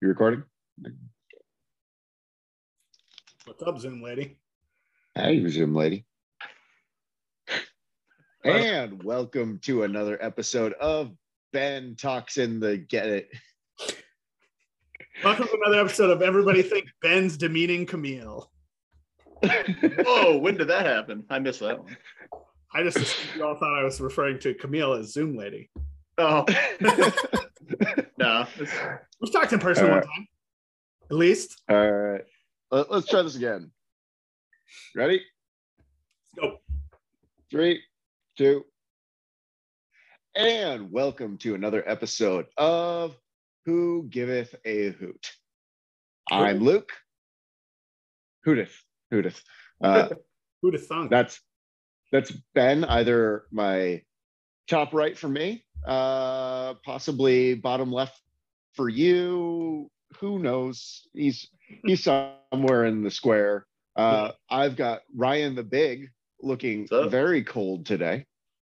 You recording? What's up, Zoom lady? Hey, Zoom lady. And welcome to another episode of Ben Talks in the Get It. Welcome to another episode of Everybody Think Ben's Demeaning Camille. Whoa, when did that happen? I missed that one. I just assumed you all thought I was referring to Camille as Zoom lady. Oh, no. We've talked in person Uh, one time, at least. All right. Let- Let's try this again. Ready? Let's go. Three, two, and welcome to another episode of Who Giveth a Hoot. I'm Luke. Hooteth. Hooteth. Uh, Who'd thunk? that's that's Ben, either my top right for me, uh, possibly bottom left for you. Who knows? He's he's somewhere in the square. Uh, I've got Ryan the Big looking very cold today.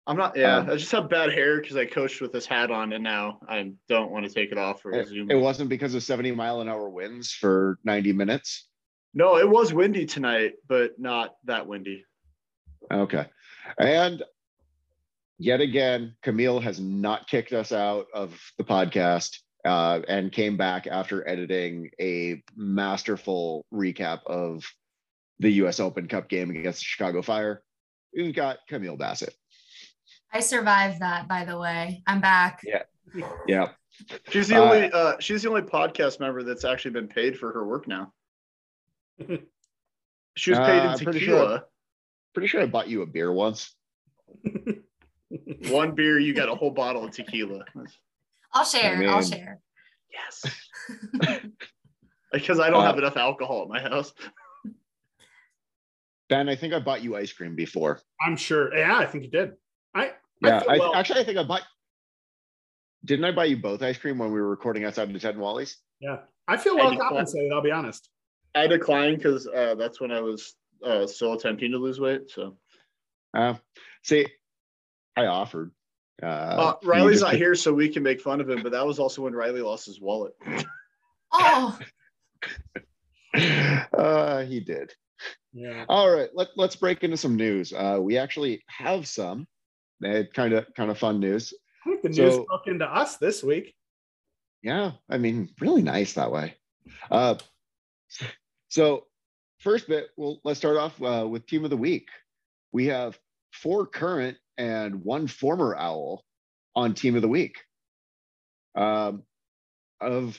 I'm not, yeah, Um, I just have bad hair because I coached with this hat on and now I don't want to take it off for a It, Zoom. it wasn't because of 70 mile an hour winds for 90 minutes. no, it was windy tonight, but not that windy. Okay. And yet again, Camille has not kicked us out of the podcast uh, and came back after editing a masterful recap of the US Open Cup game against the Chicago Fire. We've got Camille Bassett. I survived that, by the way. I'm back. Yeah. Yeah. She's the Uh, only, uh, she's the only podcast member that's actually been paid for her work now. She was paid Uh, in I'm pretty tequila. Pretty sure I bought you a beer once. One beer, you got a whole bottle of tequila. I'll share. I'll share. Yes. because I don't Uh, have enough alcohol at my house. Ben, I think I bought you ice cream before. I'm sure. Yeah, I think you did. I, Yeah, feel I, well- actually I think I bought. Didn't I buy you both ice cream when we were recording outside of the Ted and Wally's? yeah, I feel well decline. compensated. I'll be honest. I declined because uh, that's when I was uh, still attempting to lose weight. So Uh, see, I offered. Uh, uh, Riley's not picked- here, so we can make fun of him. But that was also when Riley lost his wallet. Oh, uh, he did. Yeah. All right, let, let's break into some news. Uh, we actually have some. Kind of kind of fun news. The news So- broke into us this week. Yeah, I mean, really nice that way. Uh, so, first bit, well, let's start off uh, with team of the week. We have four current and one former owl on team of the week. Um, of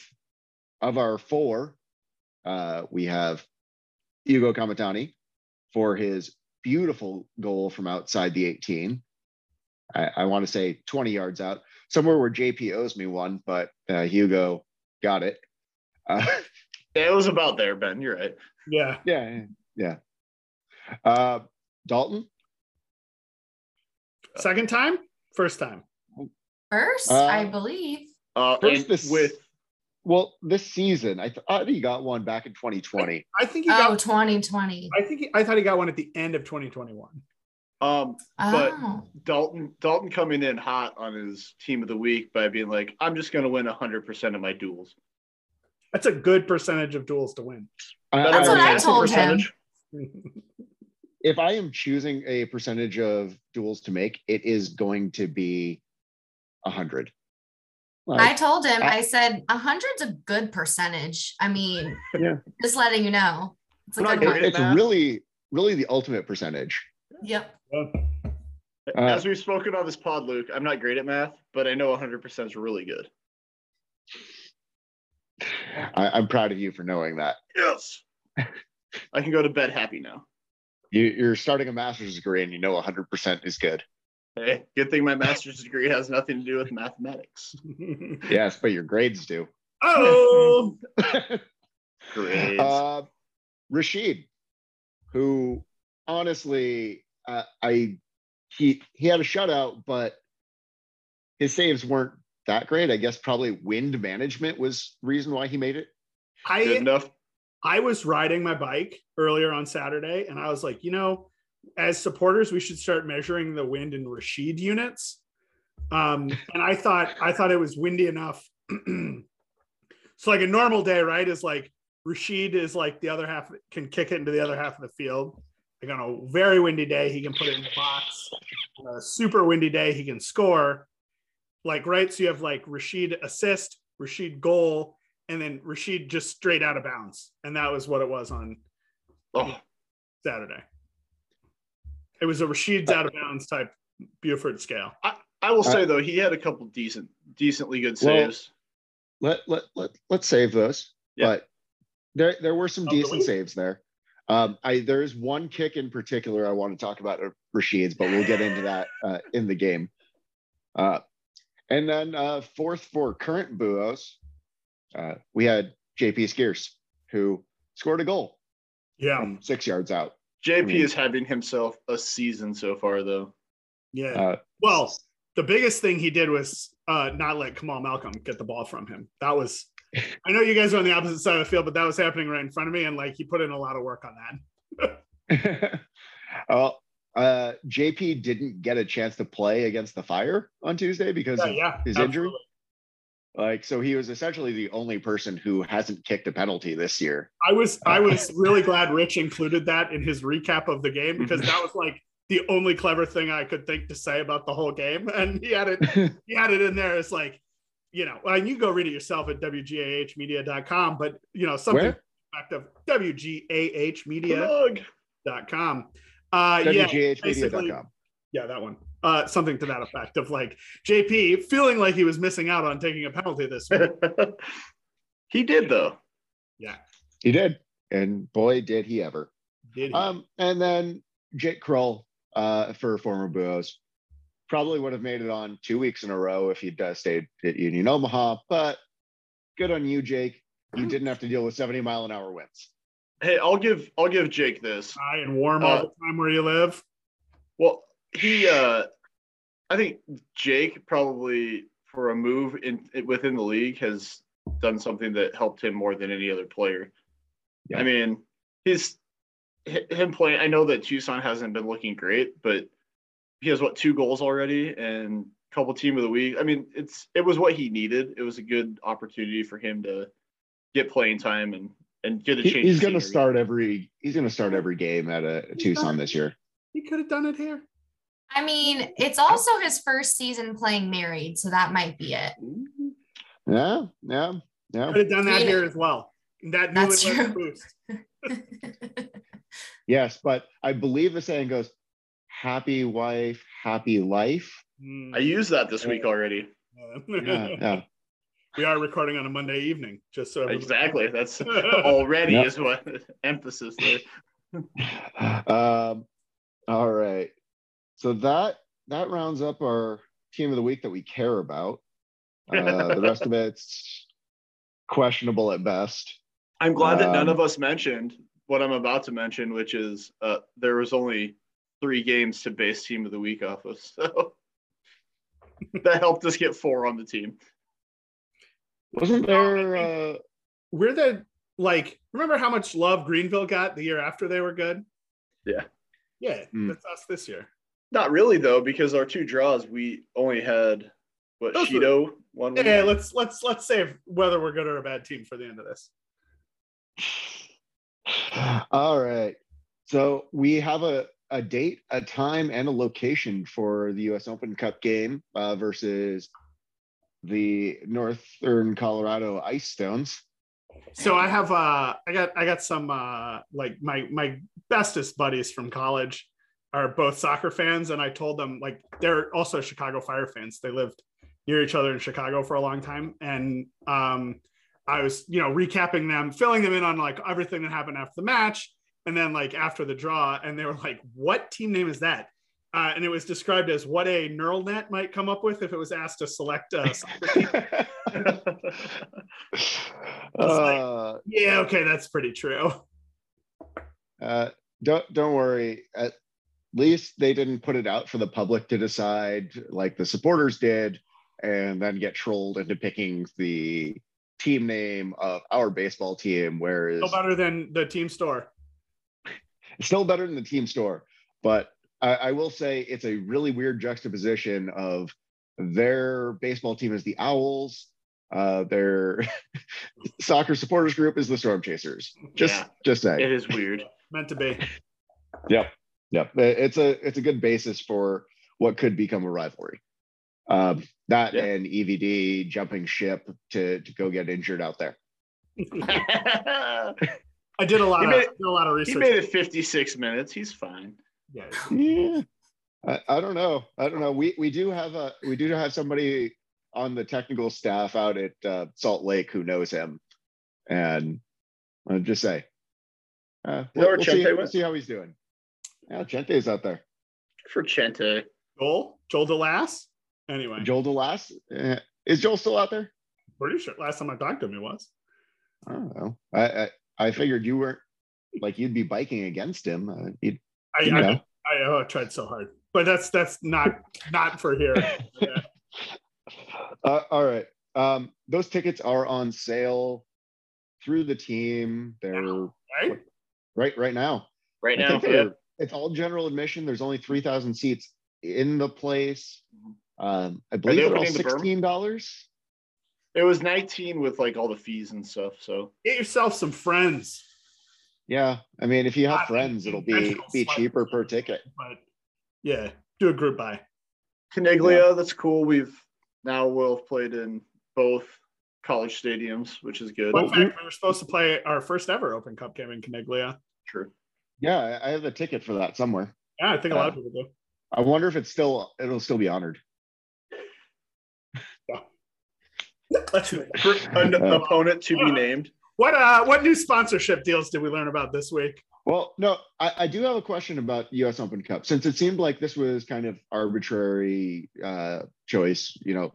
of our four, uh, we have Hugo Kametani for his beautiful goal from outside the 18. I, I want to say 20 yards out, somewhere where JP owes me one, but uh, Hugo got it. Uh, it was about there, Ben. You're right. Yeah. yeah, yeah. Uh, Dalton, Second time? First time. first, Uh, I believe. Uh, First this- with well, this season, I thought he got one back in 2020. I think he Oh, got. 2020. I think he, I thought he got one at the end of 2021. um, but Oh, Dalton Dalton coming in hot on his team of the week by being like, I'm just going to win 100 percent of my duels. That's a good percentage of duels to win. I- That's I what I would- told him. If I am choosing a percentage of duels to make, it is going to be a hundred. I told him, I- I said, a hundred's a good percentage. I mean, Yeah. just letting you know. It's a I'm good great one. it's really, really the ultimate percentage. Yep. Uh, As we've spoken on this pod, Luke, I'm not great at math, but I know 100 percent is really good. I, I'm proud of you for knowing that. Yes. I can go to bed happy now. You, you're starting a master's degree and you know 100% is good. Hey, good thing my master's degree has nothing to do with mathematics. Yes, but your grades do. oh, Grades. uh, Rashid, who honestly, uh, I he he had a shutout, but his saves weren't that great. I guess probably wind management was reason why he made it. good I enough. I was riding my bike earlier on Saturday, and I was like, you know, as supporters, we should start measuring the wind in Rashid units. Um, and I thought I thought it was windy enough So like a normal day, right, is like Rashid is like the other half can kick it into the other half of the field. Like on a very windy day, he can put it in the box. On a super windy day, he can score. Like right, so you have like Rashid assist, Rashid goal, and then Rashid just straight out of bounds, and that was what it was on Oh, Saturday. It was a Rashid's out of bounds type Beaufort scale. I will say though, he had a couple decent, decently good Well, saves. let let let let's save those. Yeah. But there there were some Of decent saves there. Um, I there is one kick in particular I want to talk about Rashid's, but we'll get into that uh, in the game. Uh, and then uh, fourth for current Búhos, uh, we had JP Scearce who scored a goal Yeah, from six yards out. JP mean- is having himself a season so far though. yeah. Uh, Well, the biggest thing he did was uh, not let Kamal Malcolm get the ball from him. That was, I know you guys are on the opposite side of the field, but that was happening right in front of me, and like he put in a lot of work on that. well, uh, JP didn't get a chance to play against the Fire on Tuesday because Yeah, of yeah, his injury. Absolutely. Like, so he was essentially the only person who hasn't kicked a penalty this year. I was I was really glad Rich included that in his recap of the game because that was like the only clever thing I could think to say about the whole game, and he had it he had it in there It's like, you know, and you go read it yourself at wgahmedia.com, but you know something Where? fact of wgahmedia.com. Plug. Uh, yeah, basically- WGHmedia.com. yeah, that one. Uh, something to that effect of like JP feeling like he was missing out on taking a penalty this week. he did though. Yeah, he did. And boy, did he ever. Did he? Um, and then Jake Kroll uh, for former Búhos probably would have made it on two weeks in a row if he'd uh, stayed at Union Omaha. But good on you, Jake. You didn't have to deal with 70 mile an hour winds. Hey, I'll give I'll give Jake this. High and warm all uh, the time where you live. Well, he uh I think Jake probably for a move in within the league has done something that helped him more than any other player. Yeah. I mean, he's him playing. I know that Tucson hasn't been looking great, but he has what two goals already and a couple team of the week. I mean, it's it was what he needed. It was a good opportunity for him to get playing time and and get a He- change. he's going to start every he's going to start every game at a Tucson this year. He could have done it here. I mean, it's also his first season playing married, so that might be it. Yeah, yeah, yeah. Could have done that Really? here as well. That That's true. boost. Yes, but I believe the saying goes, "Happy wife, happy life." Mm. I used that this week already. Yeah, yeah. we are recording on a Monday evening, just so everybody- Exactly. That's already Yep. is what emphasis there. um, all right. So that that rounds up our team of the week that we care about. Uh, the rest of it's questionable at best. I'm glad that none Um, of us mentioned what I'm about to mention, which is uh, there was only three games to base team of the week off of. So that helped us get four on the team. Wasn't there? Uh, we're the like. Remember how much love Greenville got the year after they were good? Yeah. Yeah, Hmm. that's us this year. Not really though, because our two draws we only had what Those were- Shido one. win? Yeah, let's let's let's save whether we're good or a bad team for the end of this. all right. So we have a a date, a time, and a location for the U.S. Open Cup game uh, versus the Northern Colorado Ice Stones. So I have uh I got I got some uh like my my bestest buddies from college are both soccer fans and I told them like they're also Chicago Fire fans. They lived near each other in Chicago for a long time and um I was you know recapping them, filling them in on like everything that happened after the match and then like after the draw and they were like what team name is that? Uh, and it was described as what a neural net might come up with if it was asked to select a soccer team. uh, Yeah, okay, that's pretty true. uh, don't don't worry. At least they didn't put it out for the public to decide, like the supporters did, and then get trolled into picking the team name of our baseball team. Whereas No better than the team store. It's still better than the team store. But I, I will say it's a really weird juxtaposition of their baseball team is the Owls Uh, their soccer supporters group is the Storm Chasers. Just, Yeah. just say. It is weird. Meant to be. Yep. Yep. It's a it's a good basis for what could become a rivalry. Um, that Yeah. and EVD jumping ship to to go get injured out there. I did a lot He of made- a lot of research. he made it 56 minutes. He's fine. Yeah. Yeah. I, I don't know. I don't know. We we do have a we do have somebody on the technical staff out at uh, Salt Lake who knows him, and I'll just say, uh, Is that where we'll, see, we'll see how he's doing. Yeah, Chente's out there. For Chente. Joel, Joel DeLass. Anyway, Joel DeLass, uh, is Joel still out there? pretty sure last time I talked to him, he was. I don't know. I I, I figured you weren't like you'd be biking against him. Uh, you'd, I, you I, know. I, oh, I tried so hard, but that's that's not not for here. Yeah. Uh, all right. Um, those tickets are on sale through the team. They're Right? right right now. Right I now. Yeah. they're- it's all general admission. There's only three thousand seats in the place. Um, I believe they're all opening the berm? sixteen dollars. It was 19 with like all the fees and stuff. So Get yourself some friends. Yeah, I mean, if you have Ah, friends, it'll be be cheaper per ticket. But yeah, do a group buy. Caniglia, that's cool. We've now will have played in both college stadiums, which is good. Fun fact: we were supposed to play our first ever Open Cup game in Caniglia. True. Yeah, I have a ticket for that somewhere. Yeah, I think a lot of Uh, people do. I wonder if it's still it'll still be honored. Let's- For an Uh, opponent to be named. what uh, what new sponsorship deals did we learn about this week? Well, no, I, I do have a question about U.S. Open Cup since it seemed like this was kind of arbitrary uh, choice. You know,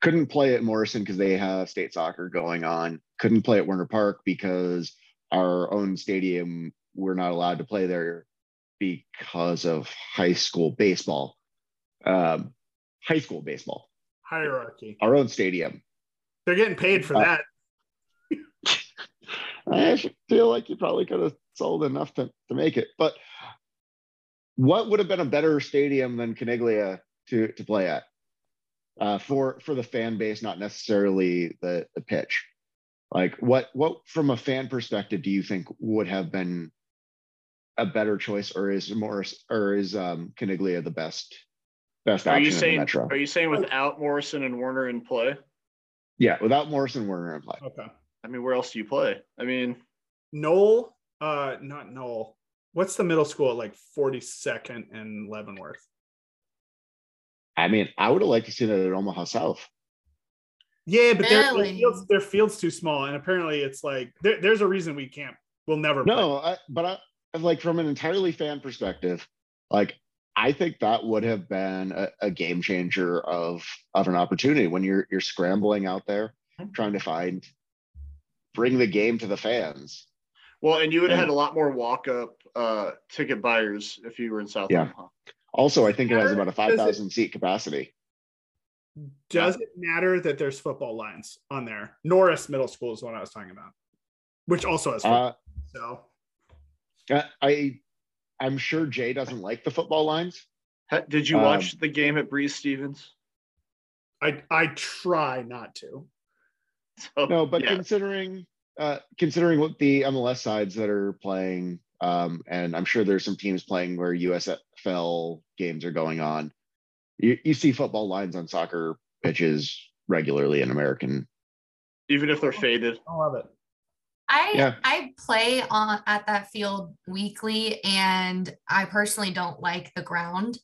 couldn't play at Morrison because they have state soccer going on. Couldn't play at Werner Park because our own stadium we're not allowed to play there because of high school baseball. Um, high school baseball, Hierarchy. our own stadium. They're getting paid for Uh, that. I actually feel like you probably could have sold enough to, to make it. But what would have been a better stadium than Caniglia to, to play at uh, for for the fan base, not necessarily the, the pitch? Like what what from a fan perspective do you think would have been a better choice, or is Morris or is um, Caniglia the best best Are option you in the saying Metro? are you saying without Morrison and Werner in play? yeah, without Morrison and Werner in play. Okay. I mean, where else do you play? I mean, Noel, uh, not Noel. What's the middle school at like 42nd and Leavenworth? I mean, I would have liked to see that at Omaha South. Yeah, but their, their fields their field's too small, and apparently it's like there, there's a reason we can't. We'll never. play. No, I, but I like from an entirely fan perspective, like I think that would have been a, a game changer of of an opportunity when you're you're scrambling out there trying to find bring the game to the fans. well, and you would have had a lot more walk up uh, ticket buyers if you were in South Yeah. Omaha. Also, I think it has about a does five it- thousand seat capacity. Does it matter that there's football lines on there? Norris Middle School is what I was talking about, which also has football. Uh, so I- I I'm sure Jay doesn't like the football lines. Did you Um, watch the game at Breese Stevens? I I try not to. So, No, but yeah. considering uh considering what the MLS sides that are playing, um, and I'm sure there's some teams playing where USFL games are going on. You you see football lines on soccer pitches regularly in American. even if they're faded. I love it. I Yeah. I play on at that field weekly and I personally don't like the ground.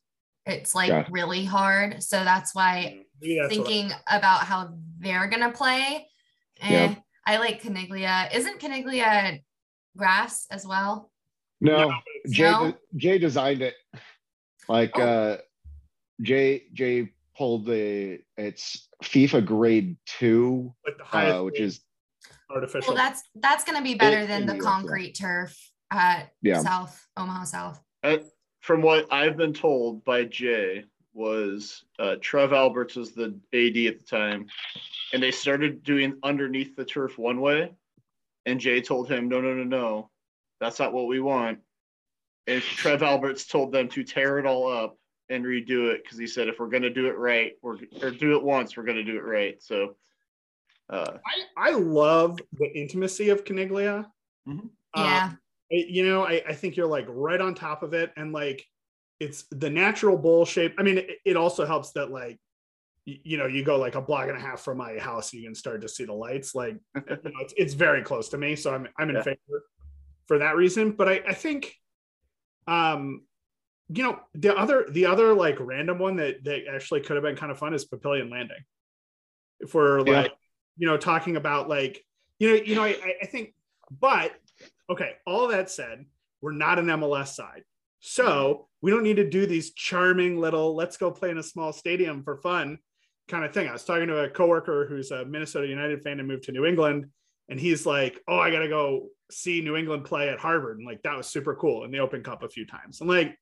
It's like Yeah. really hard. So that's why Maybe that's what thinking about how they're gonna play. Yeah. Eh, I like Caniglia. Isn't Caniglia grass as well? No, Jay No? Jay designed it. Like Oh. uh Jay Jay pulled the it's FIFA grade two, like the highest uh, which grade is Well, that's that's gonna be better in than the the yeah. concrete turf at Yeah. South Omaha South. Uh, from what I've been told by Jay, was uh, Trev Alberts was the AD at the time, and they started doing underneath the turf one way, and Jay told him, "No, no, no, no, that's not what we want." And Trev Alberts told them to tear it all up and redo it because he said, "If we're going to do it right, we're or do it once, we're going to do it right." So Uh, I, I love the intimacy of Caniglia. Mhm. Yeah. it- you know, I, I think you're like right on top of it. And like, it's the natural bowl shape. I mean, it, it also helps that like, y- you know, you go like a block and a half from my house, you can start to see the lights. Like, you know, it's, it's very close to me. So I'm, I'm in Yeah. favor for that reason. But I, I think, um, you know, the other, the other like random one that, that actually could have been kind of fun is Papillion Landing. If we're Yeah. like, you know, talking about like, you know, you know, I, I- think, but okay, all that said, we're not an MLS side. So we don't need to do these charming little let's go play in a small stadium for fun kind of thing. I was talking to a coworker who's a Minnesota United fan and moved to New England, and he's like, Oh, I gotta go see New England play at Harvard. And like that was super cool in the Open Cup a few times. I'm like,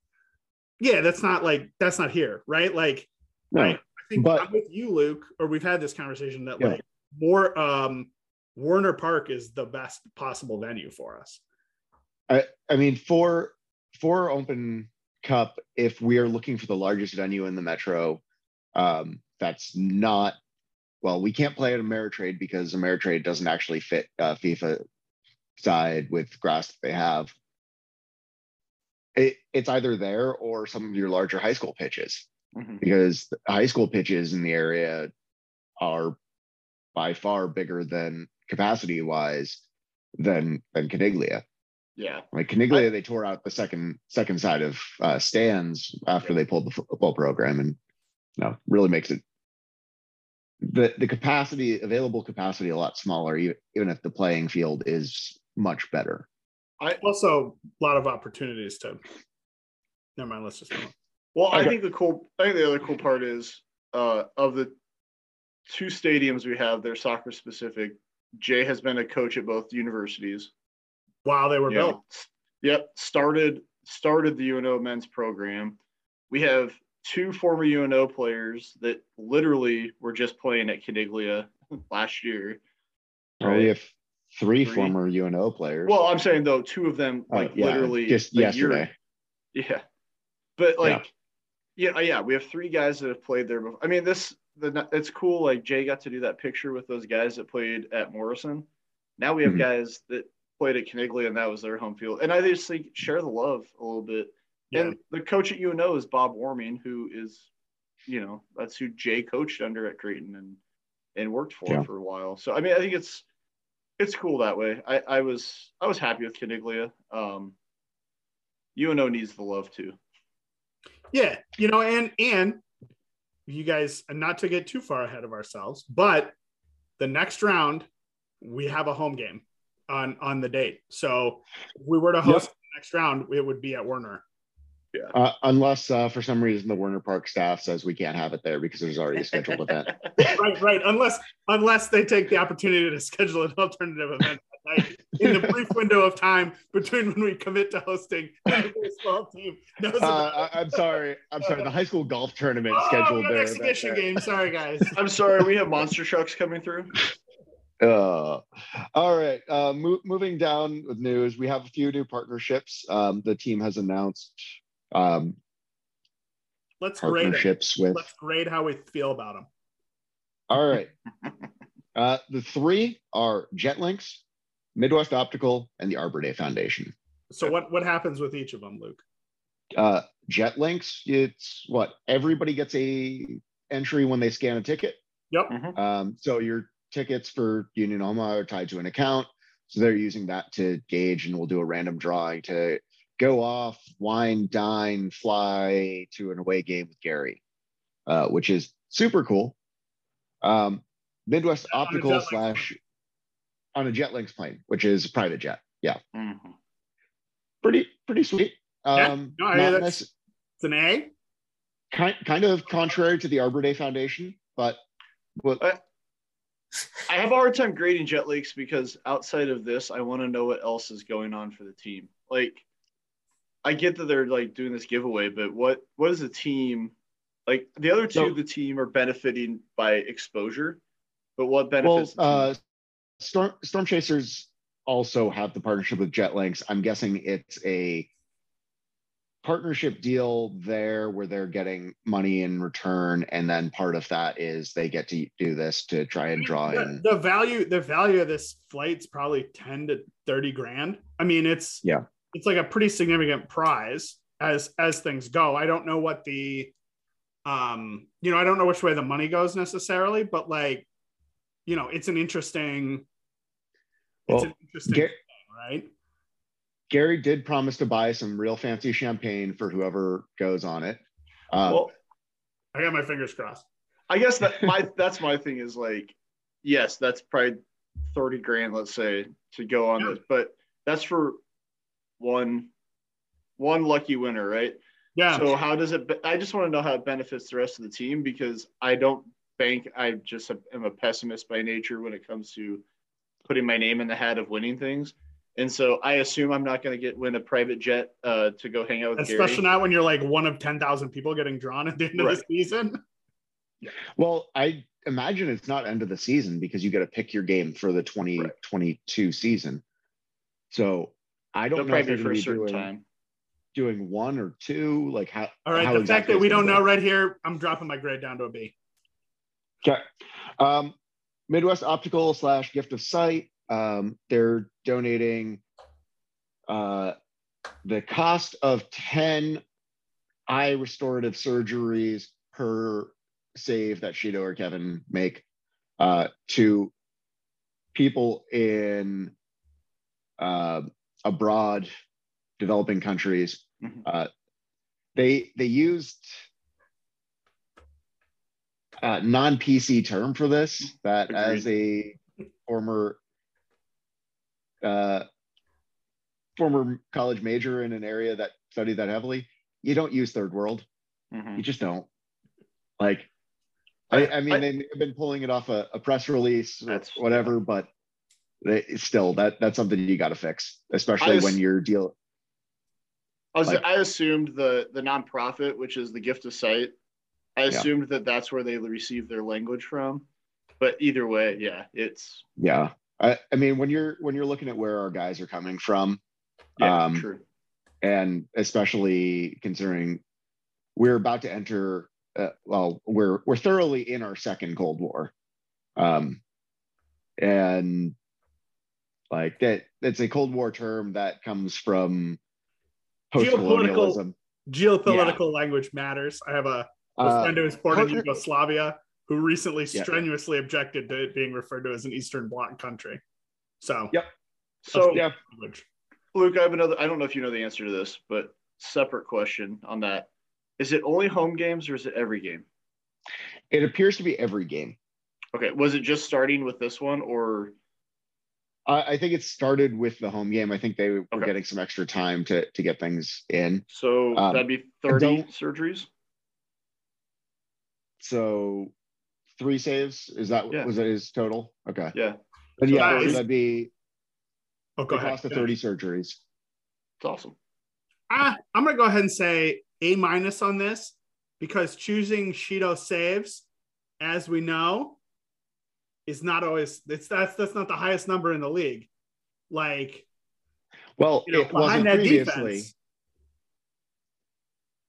yeah, that's not like that's not here, right? Like No, I, I think but- I'm with you, Luke, or we've had this conversation that Yeah. like more um Werner Park is the best possible venue for us. I, I mean, for for Open Cup, if we are looking for the largest venue in the metro, um, that's not well. We can't play at Ameritrade because Ameritrade doesn't actually fit uh, FIFA side with grass that they have. It, it's either there or some of your larger high school pitches mhm. because the high school pitches in the area are by far bigger than capacity wise than than Caniglia. Yeah. Like Caniglia, they tore out the second second side of uh, stands after they pulled the football program, and you know, really makes it the the capacity available capacity a lot smaller, even, even if the playing field is much better. I also, a lot of opportunities to. Never mind. Let's just. Well, I think the cool. I think the other cool part is uh, of the two stadiums we have, they're soccer specific. Jay has been a coach at both universities. While they were Yeah. built, Yep. Started started the UNO men's program. We have two former UNO players that literally were just playing at Caniglia last year. Oh, right. We have three, Three. former UNO players. Well, I'm saying though, two of them Oh, like yeah, literally just a year- yesterday. Yeah. But Yeah. like, yeah. yeah, we have three guys that have played there before. I mean, this the it's cool. Like Jay got to do that picture with those guys that played at Morrison. Now we have Mhm. guys that played at Caniglia and that was their home field. And I just think share the love a little bit. Yeah. And the coach at UNO is Bob Warming, who is, you know, that's who Jay coached under at Creighton and and worked for Yeah. for a while. So I mean, I think it's it's cool that way. I I was I was happy with Caniglia. Um, UNO needs the love too. yeah, you know, and and you guys, and not to get too far ahead of ourselves, but the next round we have a home game on on the date. So if we were to host the next round, it would be at Werner. Uh, unless uh, for some reason the Werner Park staff says we can't have it there because there's already a scheduled event. right, right. Unless unless they take the opportunity to schedule an alternative event that night in the brief window of time between when we commit to hosting and the baseball team knows Uh, about. I, I'm sorry. I'm sorry. The high school golf tournament Oh, scheduled we got an there. exhibition game. Sorry, guys. I'm sorry, we have monster trucks coming through. Uh, all right. Uh, mo- moving down with news, we have a few new partnerships. Um, the team has announced um, Let's grade it. partnerships with. Let's grade how we feel about them. All right. Uh, the three are JetLinks, Midwest Optical, and the Arbor Day Foundation. So what what happens with each of them, Luke? Uh, JetLinks, it's what everybody gets a entry when they scan a ticket. Yep. Um, so your tickets for Union Omaha are tied to an account. So they're using that to gauge, and we'll do a random drawing to go off, wine, dine, fly to an away game with Gary, uh, which is super cool. Um, Midwest On Optical JetLinks slash on a JetLinks plane, which is a private jet. Yeah, Mhm. pretty pretty sweet. Yeah, Um, no, I- that's- nec- It's an A. kind kind of contrary to the Arbor Day Foundation, but but I have a hard time grading JetLinks because outside of this, I want to know what else is going on for the team. Like, I get that they're like doing this giveaway, but what what is the team like? The other two, So- of the team are benefiting by exposure, but what benefits? the team? uh, Storm Storm Chasers also have the partnership with JetLinks. I'm guessing it's a partnership deal there where they're getting money in return, and then part of that is they get to do this to try and draw the, in. the value the value of this flight's probably 10 to 30 grand i mean it's Yeah. it's like a pretty significant prize as as things go i don't know what the um you know i don't know which way the money goes necessarily but like you know it's an interesting it's an interesting Gar- thing, right Gary did promise to buy some real fancy champagne for whoever goes on it. Um, well, i got my fingers crossed I guess that my that's my thing is like, yes, that's probably thirty grand, let's say, to go on Yeah. this, but that's for one one lucky winner, right? yeah So how does it? be- I just want to know how it benefits the rest of the team because I don't bank. I just am a pessimist by nature when it comes to putting my name in the hat of winning things. And so I assume I'm not going to get win a private jet uh, to go hang out with especially Gary. not when you're like one of 10,000 people getting drawn at the end of the season well, I imagine it's not end of the season because you got to pick your game for the 2022 season. So I They'll don't know if they're for going a to be certain doing, time. doing one or two. Like how? all right how the fact that we don't know right here i'm dropping my grade down to a b Okay. Um, Midwest Optical slash Gift of Sight. Um, they're donating uh, the cost of 10 eye restorative surgeries per save that Shido or Kevin make uh, to people in uh, abroad, developing countries. Mhm. Uh, they they used uh, non-PC term for this that as a former uh, former college major in an area that studied that heavily, you don't use third world. Mhm. You just don't. Like, I, I- mean, I- they've been pulling it off a, a press release, That's- whatever, but they, still, that that's something you got to fix, especially I when you're dealing. I, was, Like- I assumed the the nonprofit, which is the Gift of Sight, I Yeah. assumed that that's where they receive their language from. But either way, yeah, it's Yeah, I, I mean, when you're when you're looking at where our guys are coming from, yeah, Um, true. and especially considering we're about to enter uh, well we're we're thoroughly in our second cold war um and like that that's a cold war term that comes from post-colonialism geopolitical language matters i have a, a Uh, friend who was born in yugoslavia who recently Yeah. strenuously objected to it being referred to as an eastern bloc country so Yep. So yeah language. Luke, I have another. I don't know if you know the answer to this, but separate question on that: Is it only home games or is it every game? it appears to be every game Okay, was it just starting with this one, or I, I think it started with the home game i think they were Okay. getting some extra time to to get things in so Um, that'd be thirty surgeries? So three saves is that Yeah. was that his total okay Yeah, then So yeah that is, that'd be oh go the ahead cost of 30 surgeries it's awesome. Ah, I'm gonna go ahead and say A minus on this because choosing Shido saves, as we know, is not always it's that's that's not the highest number in the league. Like Well, you know, it wasn't behind that previously. defense.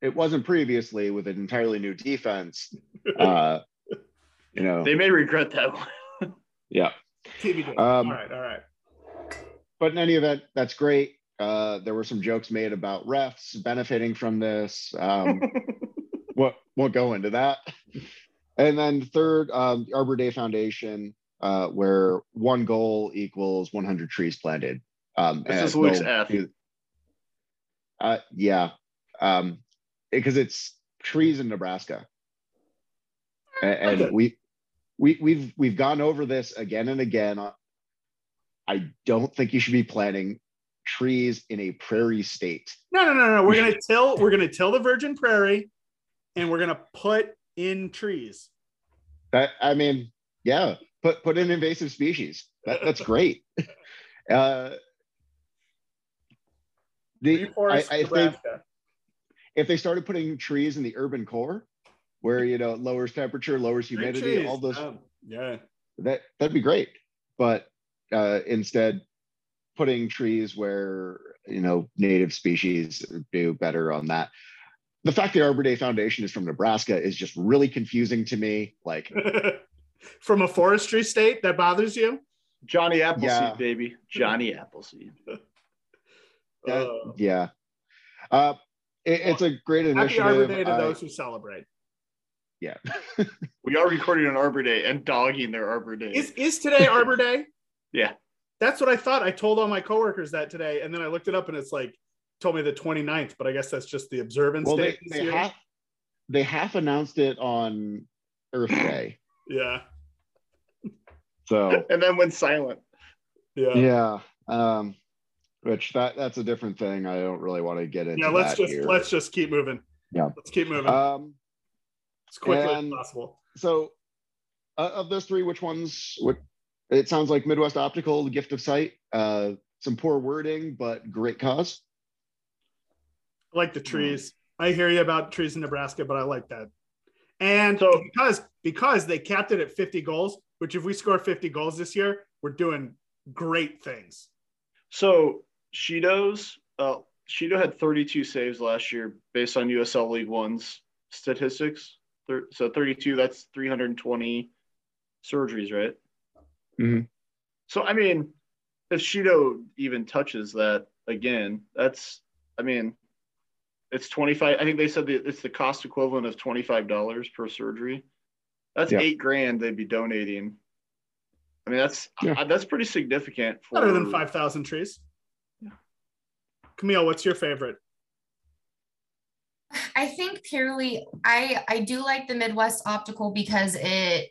It wasn't previously with an entirely new defense. Uh, you know, They may regret that one. yeah. TBD. Um, all right, all right. But in any event, that's great. Uh, there were some jokes made about refs benefiting from this. Um, what won't go into that. And then third, um, the Arbor Day Foundation, uh, where one goal equals 100 trees planted. Um, This is Luke's they'll F. Uh, yeah, um, because it's trees in Nebraska, and, Okay. we we we've we've gone over this again and again. I don't think you should be planting trees in a prairie state. No, no, no, no. We're gonna till we're gonna till the Virgin Prairie, and we're gonna put in trees. That I mean, yeah, put put in invasive species. That, that's great. Uh, the I, Reforest I think Nebraska. If they started putting trees in the urban core, where you know it lowers temperature, lowers humidity, trees. all those Um, yeah. that that'd be great. But uh, instead, putting trees where you know native species do better on that. The fact the Arbor Day Foundation is from Nebraska is just really confusing to me. Like, From a forestry state that bothers you? Johnny Appleseed, Yeah. baby. Johnny Appleseed. that- Uh, yeah, uh, it- it's a great initiative. happy Arbor. Day to I- those who celebrate. yeah, We are recording on Arbor Day and dogging their Arbor Day. Is is today Arbor Day? yeah. That's what I thought. I told all my coworkers that today, and then I looked it up and it's like told me the 29th, but I guess that's just the observance well, date. they they half they half announced it on Earth Day, yeah. so And then went silent. Yeah. yeah. Um, which that that's a different thing. I don't really want to get into. Yeah, let's that just here. let's just keep moving. Yeah. Let's keep moving Um, as quickly and- as possible. so uh, of those three, which ones? What it sounds like Midwest Optical, the gift of sight. Uh, some poor wording, but great cause. I like the trees. I hear you about trees in Nebraska, but I like that. And So- because because they capped it at 50 goals, which if we score 50 goals this year, we're doing great things. So Shido's uh Shido had 32 saves last year based on USL League One's statistics. So 32, that's 320 surgeries, right? Mhm. So I mean, if Shido even touches that again, that's I mean, it's 25. I think they said that it's the cost equivalent of $25 per surgery. That's Yeah. eight grand they'd be donating. I mean, that's Yeah. uh, that's pretty significant. For, Better than 5,000 trees. Camille, what's your favorite? I think purely I I do like the Midwest Optical because it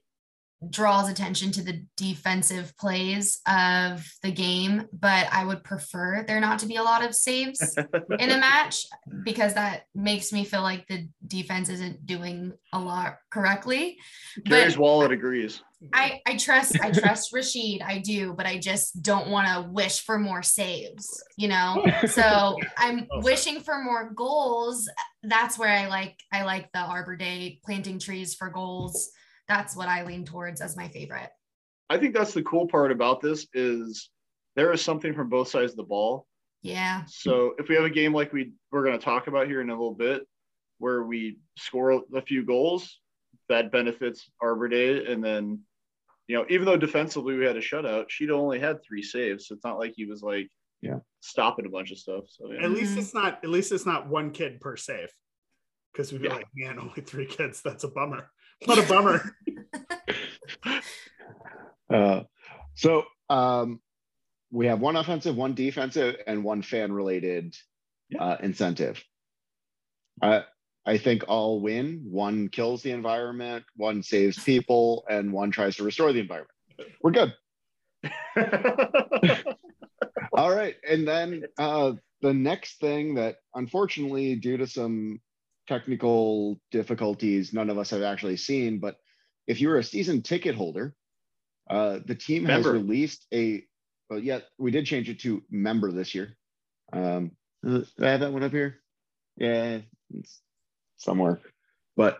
draws attention to the defensive plays of the game, but I would prefer there not to be a lot of saves in a match because that makes me feel like the defense isn't doing a lot correctly. Gary's wallet agrees. I I trust I trust Rashid, I do, but I just don't want to wish for more saves, you know. So I'm oh. wishing for more goals. That's where I like I like the Arbor Day planting trees for goals. That's what I lean towards as my favorite. I think that's the cool part about this is there is something from both sides of the ball. Yeah. So if we have a game like we we're going to talk about here in a little bit, where we score a few goals, that benefits Arbor Day, and then you know even though defensively we had a shutout, she'd only had three saves, so it's not like he was like Yeah. stopping a bunch of stuff. So yeah. At least Mhm. it's not at least it's not one kid per save. Because we'd be Yeah. like, man, only three kids. That's a bummer. What a bummer. Uh, so um, we have one offensive, one defensive, and one fan related Yeah. uh, incentive. Uh, I think all win. One kills the environment, one saves people, and one tries to restore the environment. We're good. All right. And then uh, the next thing that, unfortunately, due to some technical difficulties, none of us have actually seen, but if you're a season ticket holder, uh, the team has released a, well, yeah, we did change it to member this year. Um, do I have that one up here? Yeah, it's somewhere, but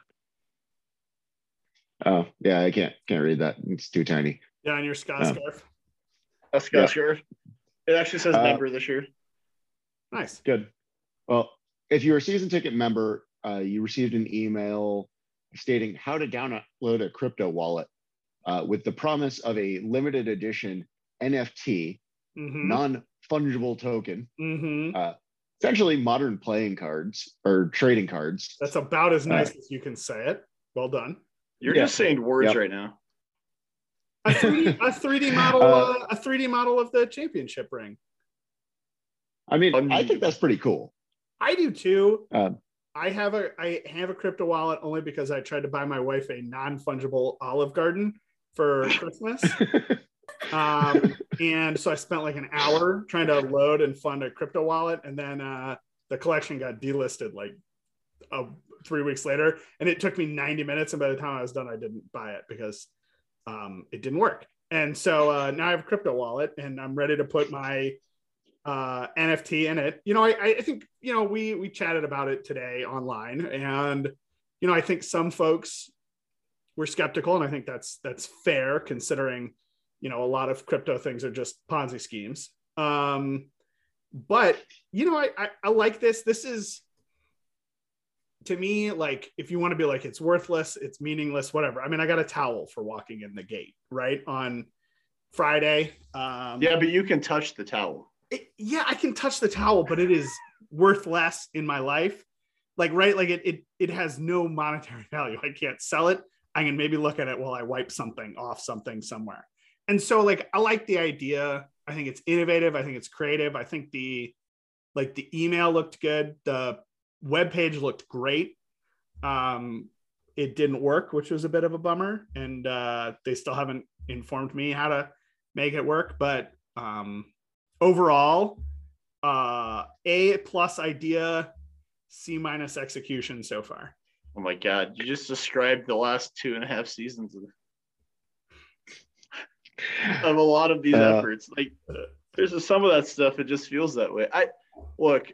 oh yeah, I can't can't read that. It's too tiny. Yeah, on your Scott Yeah. scarf. That's Yeah. yeah. sure. It actually says Uh, member this year. Nice. Good. Well, if you're a season ticket member, uh, you received an email stating how to download a crypto wallet uh, with the promise of a limited edition NFT, hmm non fungible token, hmm essentially modern playing cards or trading cards. That's about as Uh, nice as you can say it. Well done. You're yeah. just saying words Yep. right now. A 3D, a 3D model, Uh, uh, a 3D model of the championship ring. I mean, Um, I think that's pretty cool. I do too. Um, I have a I have a crypto wallet only because I tried to buy my wife a non fungible Olive Garden for Christmas. um, and so I spent like an hour trying to load and fund a crypto wallet, and then uh, the collection got delisted like uh, three weeks later, and it took me 90 minutes, and by the time I was done, I didn't buy it because um, it didn't work. And so uh, now I have a crypto wallet, and I'm ready to put my uh, NFT in it. You know, I, I think you know we we chatted about it today online, and you know I think some folks were skeptical, and I think that's that's fair considering you know a lot of crypto things are just ponzi schemes Um, but you know, I, I I like this. This is to me like if you want to be like it's worthless, it's meaningless, whatever. I mean, I got a towel for walking in the gate, right on Friday. Um, Yeah, but you can touch the towel. It- yeah, I can touch the towel, but it is worth less in my life. Like, right, like it, it, it has no monetary value. I can't sell it. I can maybe look at it while I wipe something off something somewhere. And so, like, I like the idea. I think it's innovative. I think it's creative. I think the, like, the email looked good. The web page looked great. Um, it didn't work, which was a bit of a bummer. And uh, they still haven't informed me how to make it work. But um, overall, uh, A plus idea, C minus execution so far. Oh my god, you just described the last two and a half seasons of, of a lot of these Uh, efforts. Like there's just some of that stuff, it just feels that way. I look,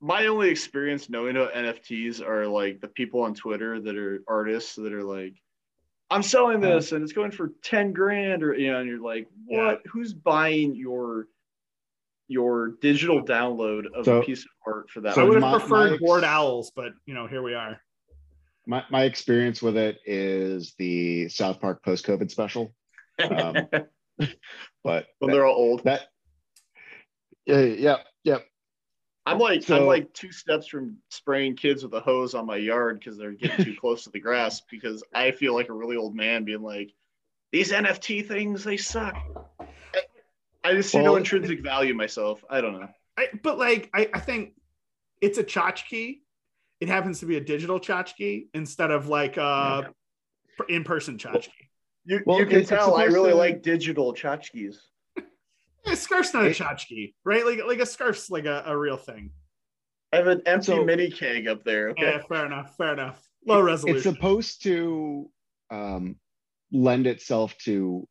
my only experience knowing about NFTs are like the people on Twitter that are artists that are like, I'm selling this and it's going for 10 grand, or you know, and you're like, what? Who's buying your your digital download of So- a piece of art for that? I would have my- preferred my ex- board owls, but you know, here we are. My my experience with it is the South Park post COVID special, um, but when they're all old. that yeah yeah yeah I'm like I'm like two steps from spraying kids with a hose on my yard because they're getting too close to the grass because I feel like a really old man being like, these NFT things they suck. I, I just see no intrinsic value myself. I don't know. I, but like, I, I think it's a tchotchke. It happens to be a digital tchotchke instead of like uh in-person tchotchke. You, Well, you can tell I really to- like digital tchotchkes. A scarf's not a It- tchotchke, right? Like like a scarf's like a, a real thing. I have an empty So- mini keg up there. Okay. Yeah, fair enough. Fair enough. Low resolution. it's supposed to um, lend itself to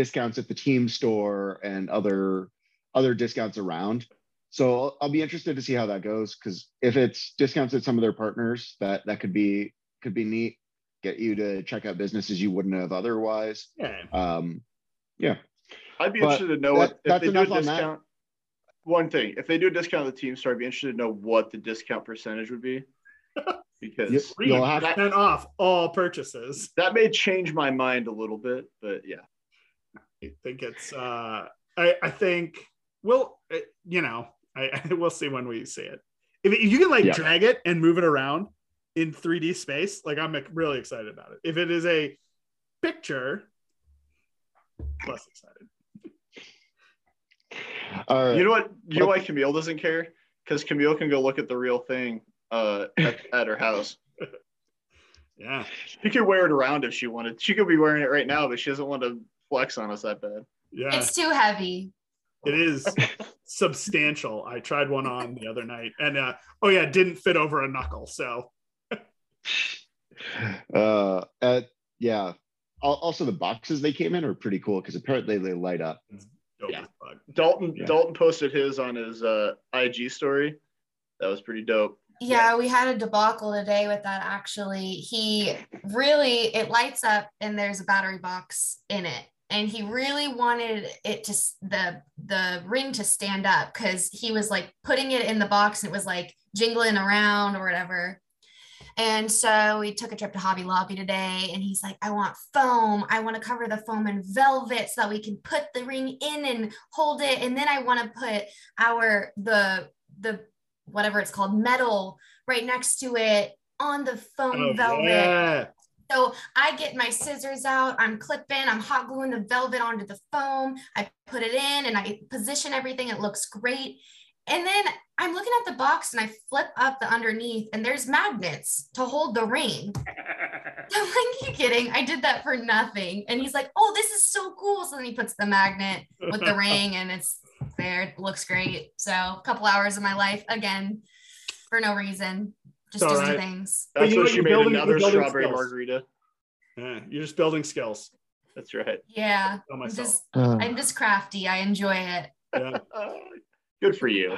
discounts at the team store and other other discounts around so I'll, I'll be interested to see how that goes because if it's discounts at some of their partners that that could be could be neat get you to check out businesses you wouldn't have otherwise yeah. um yeah I'd be But interested to know that- what if that's they do a enough on discount. One thing, if they do a discount on the team store, I'd be interested to know what the discount percentage would be. Because You- Three you'll have- percent off all purchases. that may change my mind a little bit, but yeah. I think it's. uh I I think. Well, uh, you know, I, I we'll see when we see it. If, if you can like Yeah. drag it and move it around in 3D space, like I'm really excited about it. If it is a picture, less excited. all right You know what? You know why Camille doesn't care? Because Camille can go look at the real thing uh, at, at her house. Yeah. She could wear it around if she wanted. She could be wearing it right now, but she doesn't want to flex on us that bad. Yeah. It's too heavy. It is substantial. I tried one on the other night, and uh, oh yeah, it didn't fit over a knuckle. So uh, uh yeah also the boxes they came in are pretty cool because apparently they light up Yeah. Dalton Yeah. Dalton posted his on his uh, IG story. That was pretty dope. Yeah, we had a debacle today with that actually. He really it lights up and there's a battery box in it. And he really wanted it to the the ring to stand up because he was like putting it in the box and it was like jingling around or whatever. And so we took a trip to Hobby Lobby today and he's like, I want foam. I want to cover the foam in velvet so that we can put the ring in and hold it. And then I want to put our the the whatever it's called metal right next to it on the foam Oh, velvet. yeah. So I get my scissors out, I'm clipping, I'm hot gluing the velvet onto the foam. I put it in and I position everything. It looks great. And then I'm looking at the box and I flip up the underneath and there's magnets to hold the ring. I'm like, you kidding? I did that for nothing. And he's like, oh, this is so cool. So then he puts the magnet with the ring and it's there. It looks great. So a couple hours of my life again for no reason. Just It's all doing right. things. But That's you know what what, she made building- another strawberry skills. margarita. Yeah, You're just building skills. That's right. Yeah. I'm myself. just I'm just crafty. I enjoy it. Yeah. Uh, good for you.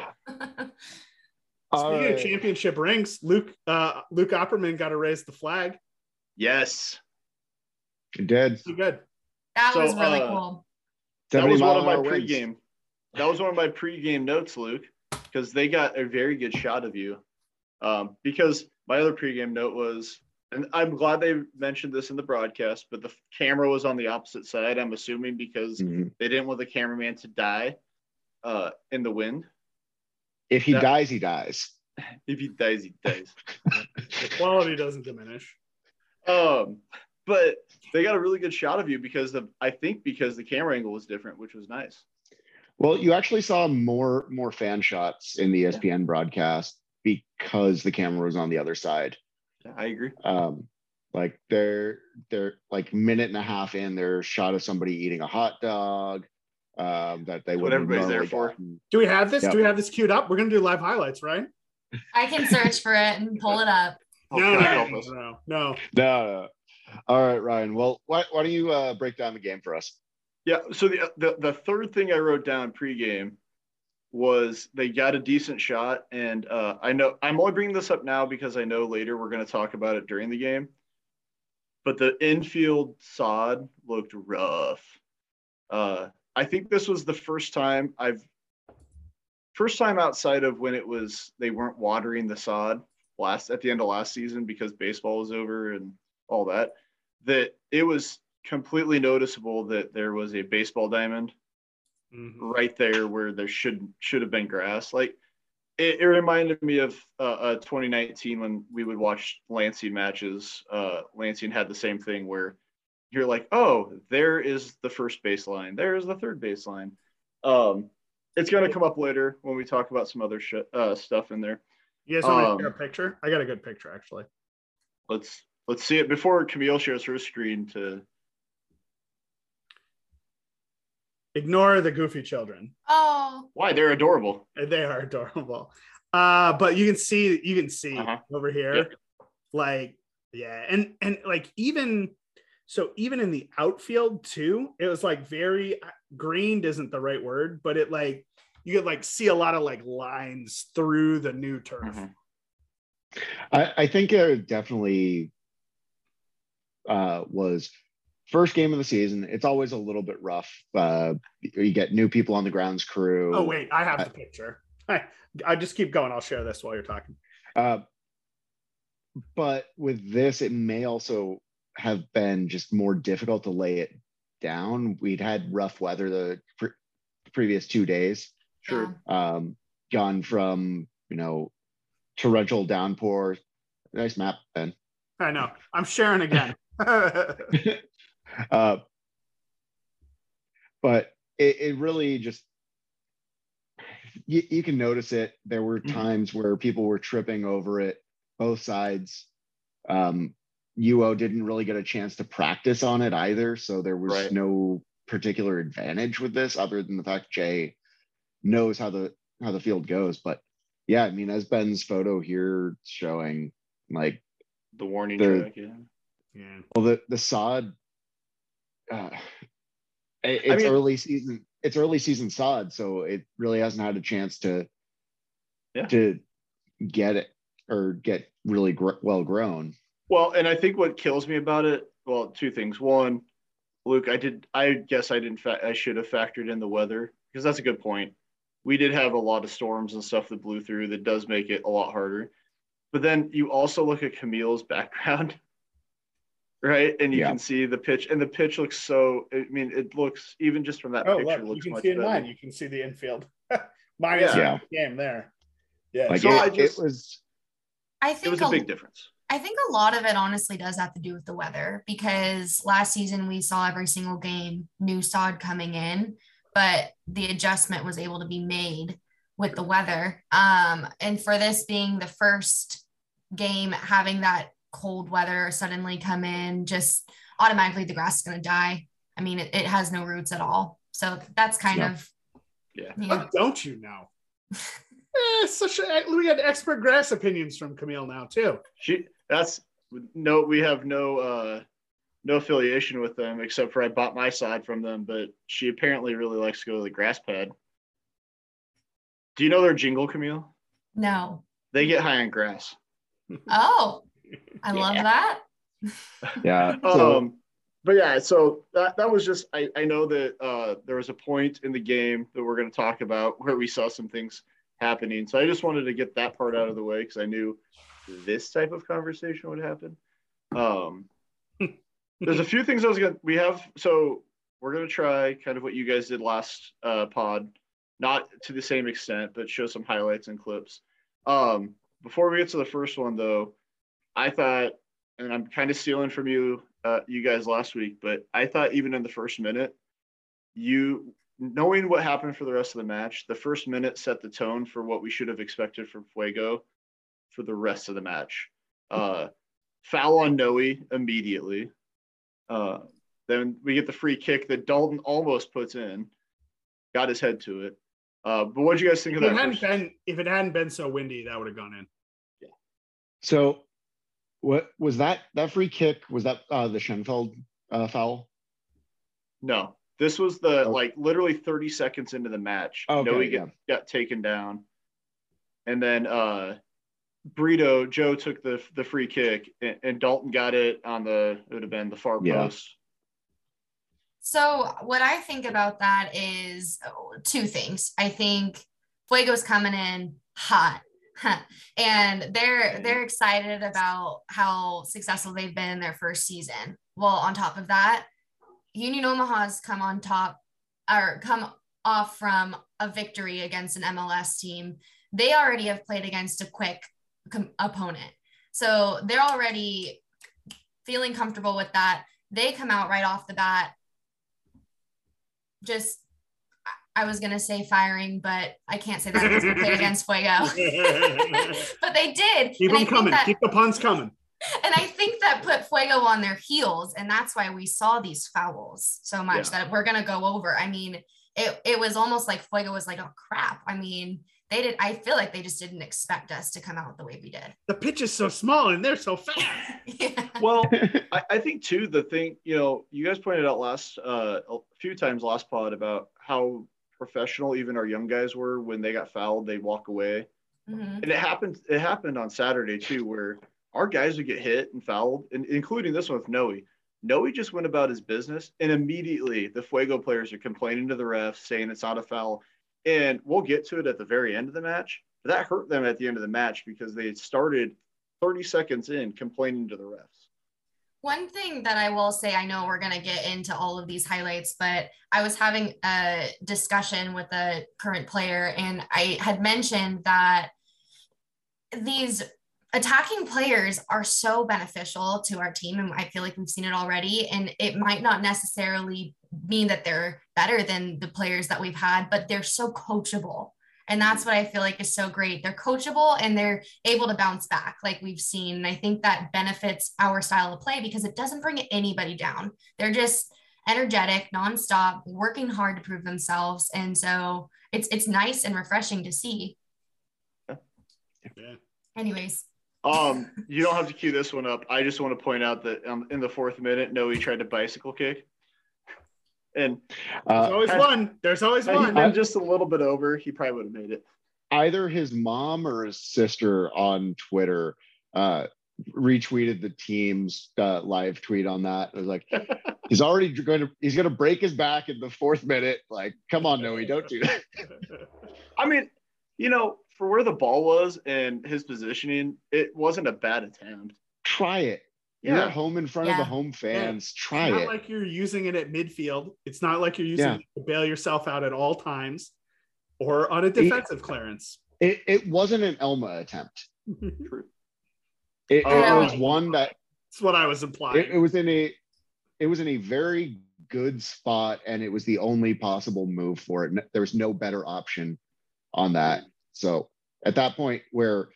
All Speaking of championship rings, Luke uh, Luke Opperman got to raise the flag. Yes. It did Pretty good. That So, was really uh, cool. That was one of my an hour winds. pregame. that was one of my pregame notes, Luke, because they got a very good shot of you. Um, because my other pregame note was, and I'm glad they mentioned this in the broadcast, but the camera was on the opposite side. I'm assuming because Mhm. they didn't want the cameraman to die uh, in the wind. If he That- dies, he dies. If he dies, he dies. The quality doesn't diminish. Um, but they got a really good shot of you because of I think because the camera angle was different, which was nice. Well, you actually saw more more fan shots in the ESPN broadcast because the camera was on the other side. Yeah, I agree. Um, like they're they're like minute and a half in, they're shot of somebody eating a hot dog. Um, that they That's what would everybody's there for. Do we have this? Yep. Do we have this queued up? We're gonna do live highlights, right? I can search for it and pull it up. Oh, no, no, no, no, no. No, no. All right, Ryan. Well, why, why don't you uh, break down the game for us? Yeah. So the, the the third thing I wrote down pregame was they got a decent shot, and uh, I know I'm only bringing this up now because I know later we're going to talk about it during the game. But the infield sod looked rough. Uh, I think this was the first time I've first time outside of when it was they weren't watering the sod last at the end of last season because baseball was over and all that that it was completely noticeable that there was a baseball diamond Mhm. right there where there should should have been grass. Like it, it reminded me of uh, uh, 2019 when we would watch Lansing matches. Uh, Lansing had the same thing where you're like, oh, there is the first baseline, there is the third baseline. Um, it's gonna come up later when we talk about some other sh- uh, stuff in there. You guys want to Um, a picture? I got a good picture actually. Let's let's see it before Camille shares her screen to. Ignore the goofy children. Oh, Why they're adorable. They are adorable. Uh, but you can see you can see Uh-huh. over here, Yep. like yeah, and and like even so even in the outfield too, it was like very uh, greened isn't the right word, but it like you could like see a lot of like lines through the new turf. Mhm. I, I think it definitely uh, was first game of the season. It's always a little bit rough. Uh, you get new people on the grounds crew. Oh wait, I have the picture. I, I just keep going. I'll share this while you're talking. Uh, but with this, it may also have been just more difficult to lay it down. We'd had rough weather the pre- previous two days. Sure. Um, gone from you know torrential downpour. Nice map, Ben. I know. I'm sharing again. uh, but it, it really just you, you can notice it. There were Mhm. times where people were tripping over it, both sides. Um, UO didn't really get a chance to practice on it either, so there was Right. no particular advantage with this other than the fact Jay knows how the how the field goes. But yeah, I mean, as Ben's photo here showing, like The warning The- track. Yeah. yeah. well, the the sod. Uh, it- it's mean- early season. It's early season sod, so it really hasn't had a chance to. Yeah. To get it or get really gr- well grown. Well, and I think what kills me about it, well, two things. One, Luke, I did, I guess I didn't, fa- I should have factored in the weather because that's a good point. We did have a lot of storms and stuff that blew through that does make it a lot harder. But then you also look at Camille's background, right? And you Yeah. can see the pitch, and the pitch looks so, I mean, it looks, even just from that Oh, picture, look, you can much see in better. mine. You can see the infield. mine is Yeah. game there. Yeah. Like So it, I just- it was. I think It think was a big difference. I think a lot of it honestly does have to do with the weather because last season we saw every single game new sod coming in, but the adjustment was able to be made with the weather. Um, and for this being the first game having that cold weather suddenly come in, just automatically the grass is going to die. I mean, it, it has no roots at all. So that's kind Yeah. of Yeah. yeah. What don't you know? eh, such a, we got expert grass opinions from Camille now too. She that's no we have no uh no affiliation with them except for I bought my side from them, but she apparently really likes to go to the grass pad. Do you know their jingle, Camille? No. They get high on grass. Oh, I love Yeah. that. Yeah. So, Um but yeah, so that, that was just I, I know that uh, there was a point in the game that we're going to talk about where we saw some things happening. So I just wanted to get that part out of the way because I knew this type of conversation would happen. Um, there's a few things I was gonna we have so we're gonna try kind of what you guys did last uh, pod, not to the same extent, but show some highlights and clips. Um, before we get to the first one though, I thought, and I'm kind of stealing from you, uh, you guys last week, but I thought even in the first minute, you knowing what happened for the rest of the match, the first minute set the tone for what we should have expected from Fuego for the rest of the match. Uh, foul on Noe immediately. Uh, then we get the free kick that Dalton almost puts in, got his head to it. Uh, but what do you guys think If of it that? hadn't been if it hadn't been so windy, that would have gone in. Yeah. So, what was that? That free kick was that uh, the Schenfeld uh, foul? No, this was the Oh. like literally 30 seconds into the match. Okay, Noe yeah. get, got taken down, and then uh, Brito Joe took the the free kick, and, and Dalton got it on the it would have been the far Yeah. post. So what I think about that is two things. I think Fuego's coming in hot. and they're mm. they're excited about how successful they've been in their first season. Well, on top of that, Union Omaha's come on top or come off from a victory against an MLS team. They already have played against a quick com- opponent. So they're already feeling comfortable with that. They come out right off the bat just I- I was gonna say firing, but I can't say that because we played against Fuego. but they did. Keep and them think coming. that- Keep the puns coming. and I think that put Fuego on their heels, and that's why we saw these fouls so much Yeah. that we're gonna go over. I mean, it it was almost like Fuego was like, oh crap. I mean, they did. I feel like they just didn't expect us to come out the way we did. The pitch is so small and they're so fast. yeah. Well, I, I think too the thing you know you guys pointed out last uh, a few times last pod about how professional even our young guys were when they got fouled they walk away Mhm. and it happened it happened on Saturday too where our guys would get hit and fouled and including this one with Noe. Noe just went about his business and immediately the Fuego players are complaining to the refs saying it's not a foul and we'll get to it at the very end of the match. But that hurt them at the end of the match because they started 30 seconds in complaining to the refs. One thing that I will say, I know we're going to get into all of these highlights, but I was having a discussion with a current player, and I had mentioned that these attacking players are so beneficial to our team. And I feel like we've seen it already. And it might not necessarily mean that they're better than the players that we've had, but they're so coachable. And that's what I feel like is so great. They're coachable and they're able to bounce back, like we've seen. And I think that benefits our style of play because it doesn't bring anybody down. They're just energetic, nonstop, working hard to prove themselves. And so it's it's nice and refreshing to see. Yeah. Anyways, Um, you don't have to cue this one up. I just want to point out that um, in the fourth minute, Noe tried to bicycle kick, and There's Uh, always had- one. There's always had he one. been just a little bit over, he probably would have made it. either his mom or his sister on Twitter uh, retweeted the team's uh, live tweet on that. It was like he's already going to he's going to break his back in the fourth minute. Like, come on, Noe, don't do that. I mean, you know, for where the ball was and his positioning, it wasn't a bad attempt. Try it. You're Yeah, at home in front of the home fans. Try it's not it. like you're using it at midfield. It's not like you're using Yeah. it to bail yourself out at all times or on a defensive clearance. it, it wasn't an Elma attempt. true. It, it Oh. was one that That's what I was implying. it, it was in a it was in a very good spot and it was the only possible move for it. There was no better option on that. So at that point where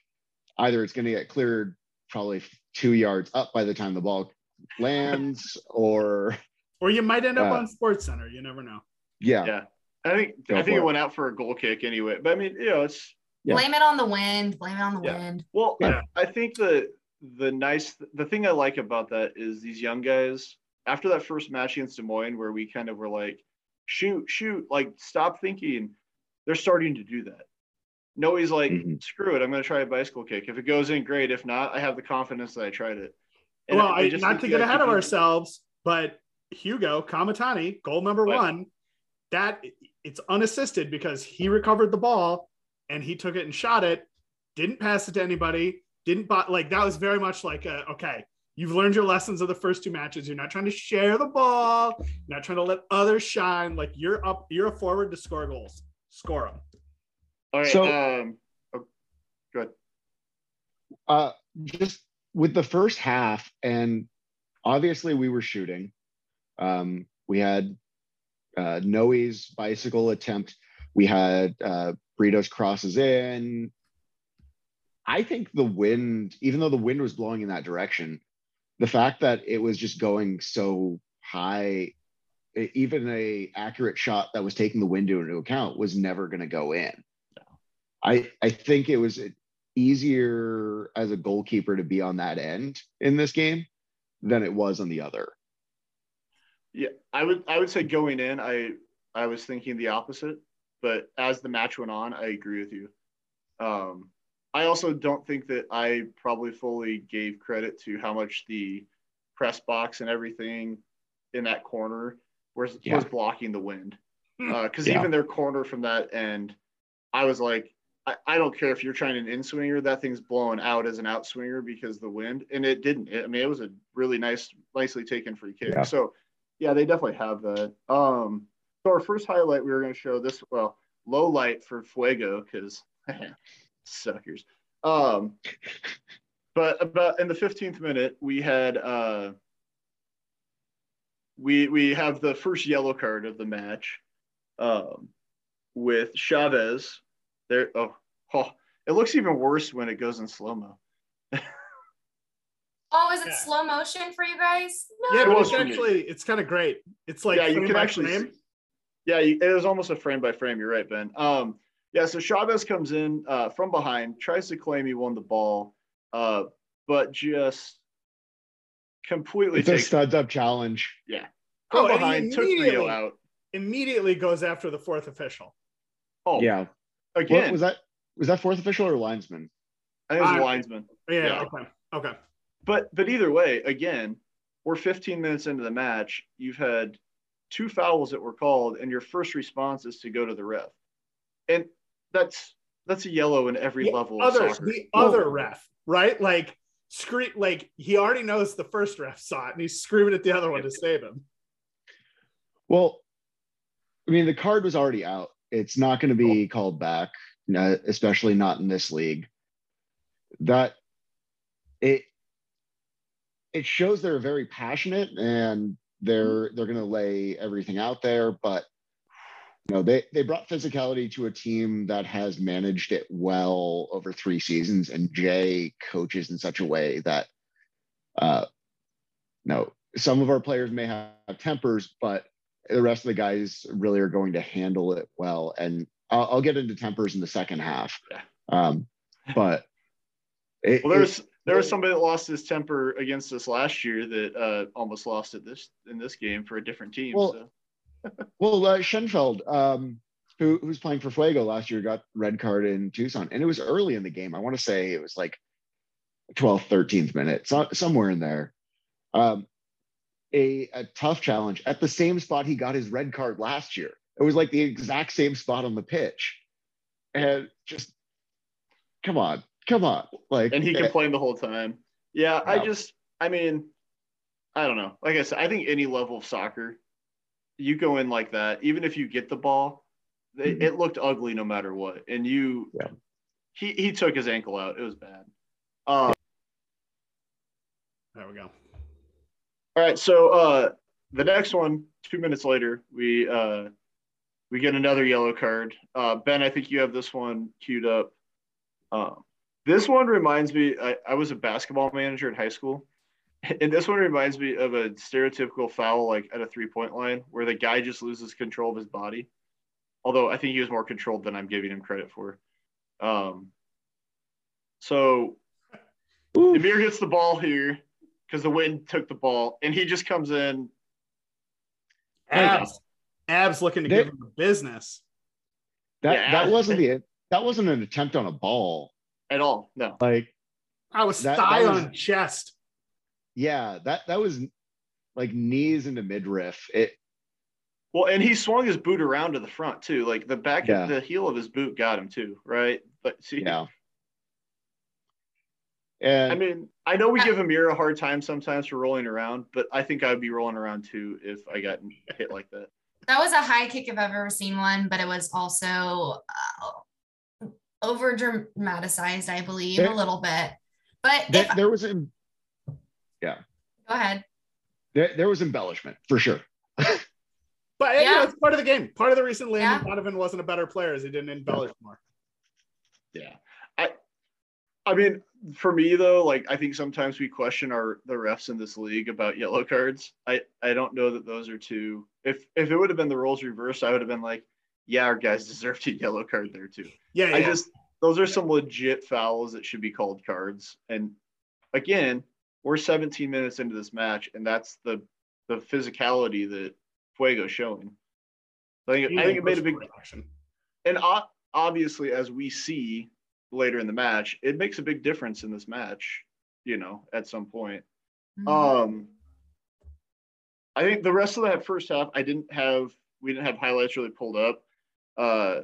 either it's going to get cleared probably two yards up by the time the ball lands or or you might end up Uh, on Sports Center. You never know. yeah, Yeah, I think Go I think for it it. went out for a goal kick anyway. But I mean, you know, it's Yeah. blame it on the wind. Blame it on the Yeah. wind. Well, Yeah. I, I think the the nice the thing I like about that is these young guys after that first match against Des Moines where we kind of were like shoot shoot like stop thinking they're starting to do that. No, he's like Mhm. screw it I'm going to try a bicycle kick. If it goes in great, if not I have the confidence that I tried it. And well, I, just not to get ahead of ourselves, but Hugo Kametani, goal number Right. one, that it's unassisted because he recovered the ball and he took it and shot it, didn't pass it to anybody, didn't but like that was very much like a, okay, you've learned your lessons of the first two matches. You're not trying to share the ball, you're not trying to let others shine. Like you're up, you're a forward to score goals, score them. All right. So- um, oh, good. uh just with the first half and obviously we were shooting um we had uh noe's bicycle attempt we had uh Brito's crosses in i think the wind even though the wind was blowing in that direction the fact that it was just going so high even a accurate shot that was taking the wind into account was never going to go in i i think it was easier as a goalkeeper to be on that end in this game than it was on the other. Yeah, I would I would say going in, I I was thinking the opposite, but as the match went on, I agree with you. Um, I also don't think that I probably fully gave credit to how much the press box and everything in that corner was Yeah. was blocking the wind. Because Yeah. even their corner from that end, I was like, I, I don't care if you're trying an in swinger, that thing's blowing out as an out swinger because the wind, and it didn't. It- I mean, it was a really nice, nicely taken free kick. Yeah. So, yeah, they definitely have that. Um, so our first highlight, we were going to show this. Well, low light for Fuego because suckers. Um, but about in the 15th minute, we had uh, we we have the first yellow card of the match um, with Chavez. There, oh, oh, it looks even worse when it goes in slow mo. Oh, is it Yeah. slow motion for you guys? No. Yeah, It was it's me. actually it's kind of great. It's like yeah, you can actually. frame. Yeah, you, it was almost a frame by frame. You're right, Ben. Um, yeah, so Chavez comes in uh, from behind, tries to claim he won the ball, uh, but just completely It's a takes studs up challenge. Yeah, from Oh, and he behind, took Rio immediately- out. Immediately goes after the fourth official. Oh, Yeah. Again, What was that? Was that fourth official or linesman? I think it was a I- linesman. Yeah. Yeah. Okay. Okay. But but either way, again, we're 15 minutes into the match. You've had two fouls that were called, and your first response is to go to the ref, and that's that's a yellow in every The level other soccer. the other ref, right? Like scream like he already knows the first ref saw it and he's screaming at the other one to save him. Well, I mean, the card was already out. It's not going to be called back, especially not in this league. That it it shows they're very passionate and they're they're going to lay everything out there, but you know they they brought physicality to a team that has managed it well over three seasons, and Jay coaches in such a way that uh, no, some of our players may have tempers, but the rest of the guys really are going to handle it well. And I'll, I'll get into tempers in the second half. Um, but it, Well, there's there was somebody that lost his temper against us last year that uh, almost lost it this in this game for a different team. Well, so. well, uh, Schenfeld, um, who who's playing for Fuego last year, got red card in Tucson, and it was early in the game. I want to say it was like 12th, 13th minute, so, somewhere in there. Um, a, a tough challenge at the same spot he got his red card last year. It was like the exact same spot on the pitch, and just come on, come on, like and he eh, complained the whole time. Yeah, I just, I mean, I don't know. Like I said, I think any level of soccer, you go in like that, even if you get the ball, it, Mhm. it looked ugly no matter what. And you, Yeah. he he took his ankle out. It was bad. Um, There we go. All right, so uh, the next one, two minutes later, we uh, we get another yellow card. Uh, ben, I think you have this one queued up. Um, this one reminds me. I, I was a basketball manager in high school, and this one reminds me of a stereotypical foul, like at a three-point line, where the guy just loses control of his body. Although I think he was more controlled than I'm giving him credit for. Um, so oof. Amir gets the ball here because the wind took the ball, and he just comes in. Abs. Abs looking to They- give him the business. that Yeah. that wasn't the that wasn't an attempt on a ball. at all. No. Like I was That- thigh that was- on chest. yeah, that that was like knees into midriff. It Well, and he swung his boot around to the front too. Like the back, Yeah. the heel of his boot got him too, right? But see, yeah. And I mean, I know we give Amir a hard time sometimes for rolling around, but I think I'd be rolling around too if I got hit like that. That was a high kick if I've ever seen one, but it was also uh, over dramatized, I believe, There- a little bit. But there, if, there was a, go ahead. there, there was embellishment for sure. But you know, Yeah. it's part of the game. Part of the reason Landon Yeah. Donovan wasn't a better player is he didn't embellish more. Yeah. I mean, for me though, like I think sometimes we question our the refs in this league about yellow cards. I I don't know that those are too if if it would have been the roles reversed, I would have been like, yeah, our guys deserved a yellow card there too. Yeah, yeah. I just those are some legit fouls that should be called cards. And again, we're 17 minutes into this match, and that's the the physicality that Fuego's showing. I think I think it made a big action. and obviously as we see later in the match, it makes a big difference in this match. You know, at some point. Mhm. Um, I think the rest of that first half, I didn't have, we didn't have highlights really pulled up. Uh,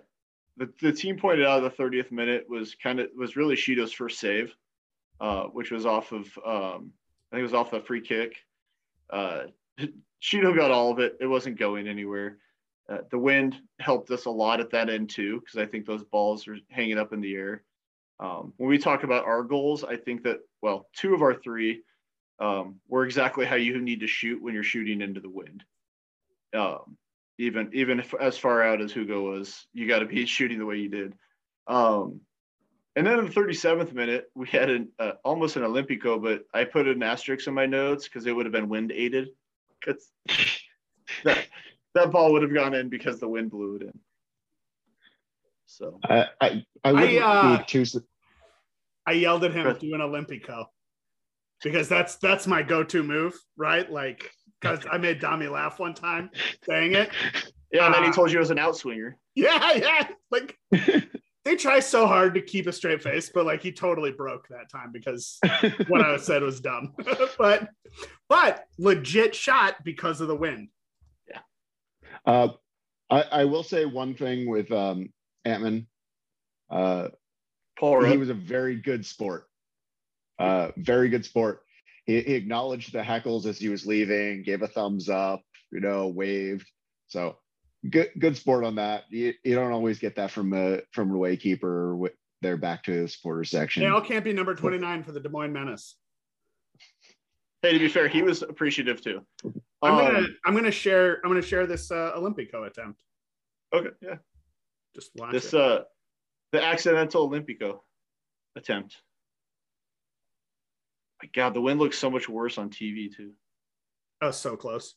the, the team pointed out the 30th minute was kind of, was really Shido's first save, uh, which was off of, um, I think it was off the free kick. Uh, Shido got all of it. It wasn't going anywhere. Uh, the wind helped us a lot at that end too, because I think those balls were hanging up in the air. Um, when we talk about our goals, I think that, well, two of our three um, were exactly how you need to shoot when you're shooting into the wind. Um, even even if as far out as Hugo was, you got to be shooting the way you did. Um, and then in the 37th minute, we had an uh, almost an Olympico, but I put an asterisk in my notes because it would have been wind aided. Because that that ball would have gone in because the wind blew it in. So I I, I wouldn't uh, be too. I yelled at him Good. do an Olympico because that's that's my go-to move, right? Like because I made Dami laugh one time saying it. yeah, and then he Uh, told you it was an outswinger. Yeah, yeah. Like they try so hard to keep a straight face, but like he totally broke that time because what I said was dumb. but but legit shot because of the wind. Yeah. Uh, I, I will say one thing with um, Antman. Uh, Paul he was a very good sport. Uh, very good sport. He, he acknowledged the heckles as he was leaving, gave a thumbs up, you know, waved. So good, good sport on that. You, you don't always get that from a from a away keeper with their back to the supporter section. Dale can't be number 29 for the Des Moines Menace. Hey, to be fair, he was appreciative too. I'm Um, gonna I'm gonna share I'm gonna share this uh, Olympico attempt. okay, yeah. Just watch This it. uh the accidental Olympico attempt. My God, the wind looks so much worse on TV too. oh, so close.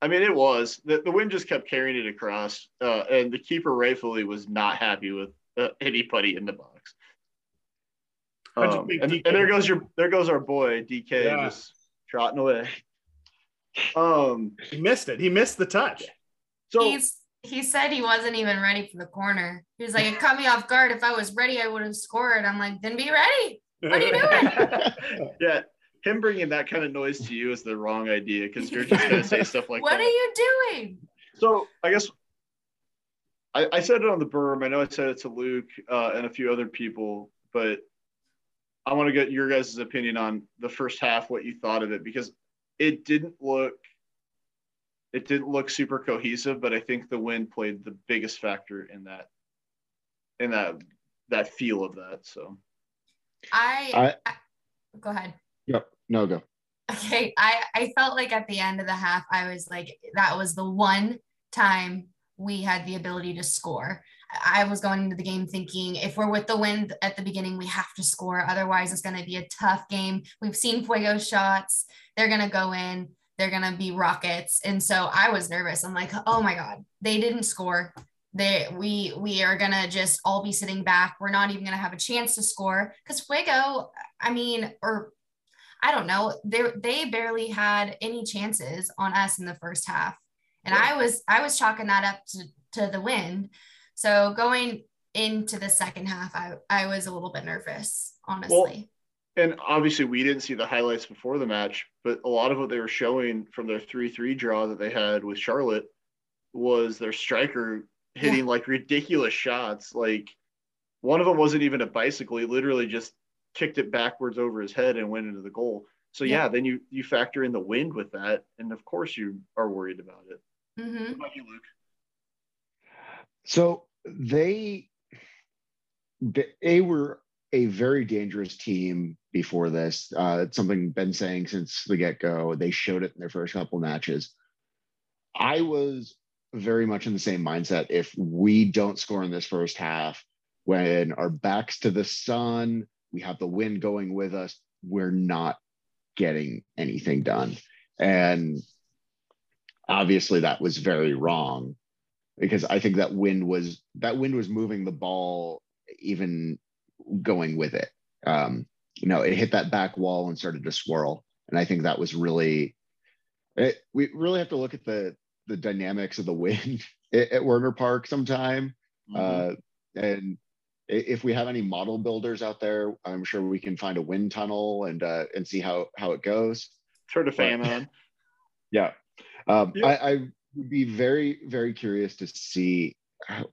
I mean, it was the, the wind just kept carrying it across, uh, and the keeper rightfully was not happy with uh, anybody in the box. Um, and, and there goes your there goes our boy DK Yeah. just trotting away. Um, He missed it. He missed the touch. so He's he said he wasn't even ready for the corner. He was like, it caught me off guard. If I was ready, I would have scored. I'm like, then be ready. What are you doing? yeah, him bringing that kind of noise to you is the wrong idea because you're just gonna say stuff like what that. are you doing? So I guess I, I said it on the berm. I know I said it to Luke uh, and a few other people, but I want to get your guys' opinion on the first half, what you thought of it, because it didn't look it didn't look super cohesive, but I think the wind played the biggest factor in that in that that feel of that. So I, I- I go ahead. Yep. No go. Okay, I I felt like at the end of the half, I was like, that was the one time we had the ability to score. I I was going into the game thinking if we're with the wind at the beginning, we have to score. Otherwise, it's going to be a tough game. We've seen Fuego shots; they're going to go in. They're going to be rockets, and so I was nervous. I'm like, oh my god, they didn't score. They we we are gonna just all be sitting back. We're not even gonna have a chance to score because Fuego. I mean, or I don't know. They they barely had any chances on us in the first half, and I was I was chalking that up to to the wind. So going into the second half, I I was a little bit nervous, honestly. and obviously we didn't see the highlights before the match, but a lot of what they were showing from their 3 3 draw that they had with Charlotte was their striker hitting yeah. like ridiculous shots. Like one of them wasn't even a bicycle, he literally just kicked it backwards over his head and went into the goal. So yeah, yeah then you you factor in the wind with that, and of course you are worried about it. Mm-hmm. What about you, Luke? So they they were a very dangerous team before this. Uh, it's something been saying since the get go. They showed it in their first couple matches. I was very much in the same mindset. If we don't score in this first half, when our backs to the sun, we have the wind going with us, we're not getting anything done. And obviously, that was very wrong because I think that wind was that wind was moving the ball even going with it. Um, you know, it hit that back wall and started to swirl. And I think that was really, it, we really have to look at the the dynamics of the wind at, at Werner Park sometime. Mm-hmm. Uh, and if we have any model builders out there, I'm sure we can find a wind tunnel and uh, and see how how it goes. Fan but, on. Yeah, um, yeah. I, I, would be very very curious to see, how,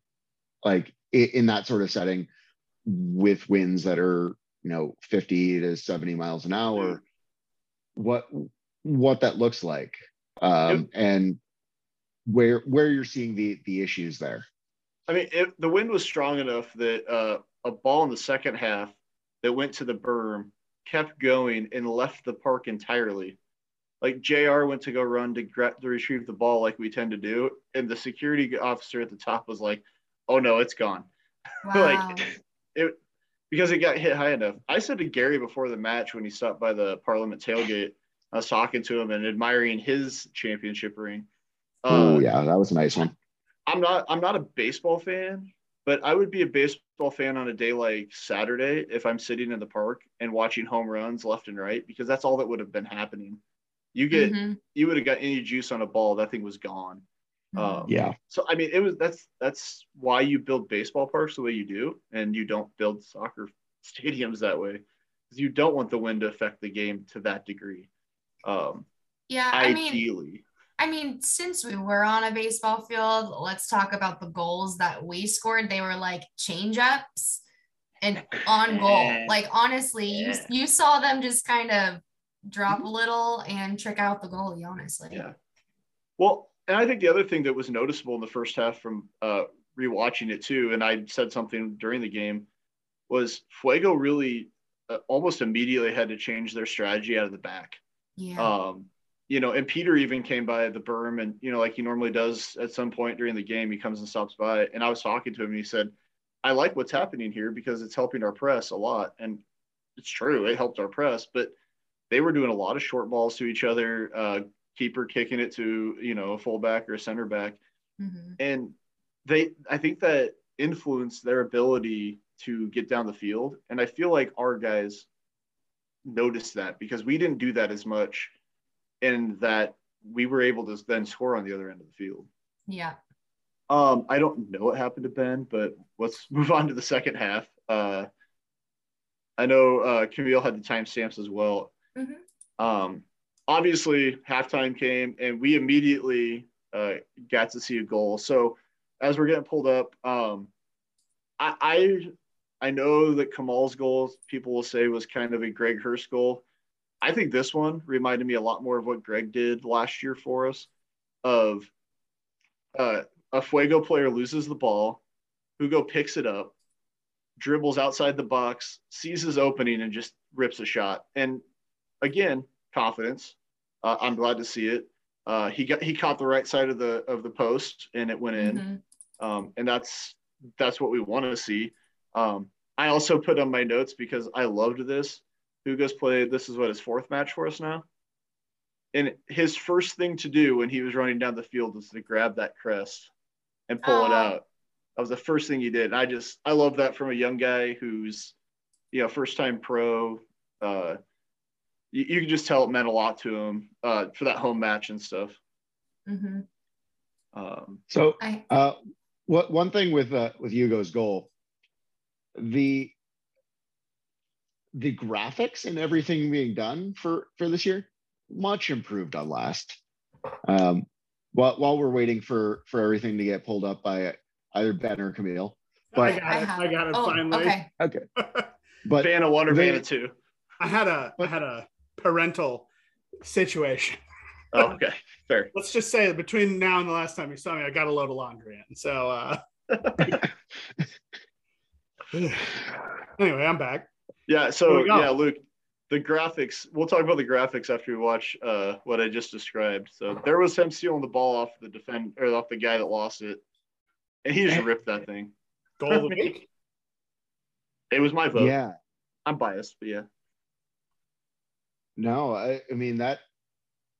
like in that sort of setting, with winds that are you know 50 to 70 miles an hour what what that looks like um, and where where you're seeing the the issues there. I mean it, the wind was strong enough that uh, a ball in the second half that went to the berm kept going and left the park entirely. Like jr went to go run to, to retrieve the ball like we tend to do and the security officer at the top was like oh no it's gone. Wow. like it because it got hit high enough. I said to Gary before the match when he stopped by the Parliament tailgate, I was talking to him and admiring his championship ring. Oh uh, yeah, that was a nice one. I'm not I'm not a baseball fan, but I would be a baseball fan on a day like Saturday if I'm sitting in the park and watching home runs left and right because that's all that would have been happening. You get mm-hmm. you would have got any juice on a ball, that thing was gone. Um, yeah. So I mean, it was that's that's why you build baseball parks the way you do, and you don't build soccer stadiums that way, because you don't want the wind to affect the game to that degree. Um, yeah, ideally. I mean, I mean, since we were on a baseball field, let's talk about the goals that we scored. They were like change ups and on goal. Like honestly, you you saw them just kind of drop a little and trick out the goalie. Honestly. Yeah. Well, and I think the other thing that was noticeable in the first half from uh, rewatching it too, and I said something during the game, was Fuego really uh, almost immediately had to change their strategy out of the back. Yeah. Um, you know, and Peter even came by the berm, and you know, like he normally does at some point during the game, he comes and stops by. And I was talking to him, and he said, "I like what's happening here because it's helping our press a lot." And it's true, it helped our press, but they were doing a lot of short balls to each other, uh, keeper kicking it to you know a fullback or a center back, mm-hmm. and they I think that influenced their ability to get down the field, and I feel like our guys noticed that because we didn't do that as much, and that we were able to then score on the other end of the field. Yeah. Um, I don't know what happened to Ben, but let's move on to the second half. Uh, I know uh, Camille had the timestamps as well. Mm-hmm. Um, obviously halftime came and we immediately uh, got to see a goal. So as we're getting pulled up, um, I, I, I know that Kamal's goal people will say was kind of a Greg Hurst goal. I think this one reminded me a lot more of what Greg did last year for us. Of uh, a Fuego player loses the ball, Hugo picks it up, dribbles outside the box, sees his opening, and just rips a shot. And again, confidence. Uh, I'm glad to see it. Uh, he got he caught the right side of the of the post and it went in, mm-hmm. um, and that's that's what we want to see. Um, I also put on my notes because I loved this. Hugo's played. This is what his fourth match for us now, and his first thing to do when he was running down the field was to grab that crest and pull it out. That was the first thing he did. And I just I love that from a young guy who's you know first time pro. Uh, you, you can just tell it meant a lot to him uh, for that home match and stuff. Mm-hmm. Um, so, uh, what one thing with uh, with Hugo's goal, the the graphics and everything being done for for this year much improved on last. Um, while while we're waiting for for everything to get pulled up by either Ben or Camille, I but got I it. have I got it Oh, finally. okay. okay, but Vanna one or they- Vanna two. I had a I had a parental situation. Oh, okay, fair. Let's just say that between now and the last time you saw me, I got a load of laundry in. So uh anyway, I'm back. Yeah. So yeah, Luke, the graphics. We'll talk about the graphics after we watch uh, what I just described. So there was him stealing the ball off the defend or off the guy that lost it, and he just ripped that thing. Goal of the week. It was my vote. yeah, I'm biased, but yeah. No, I, I mean that,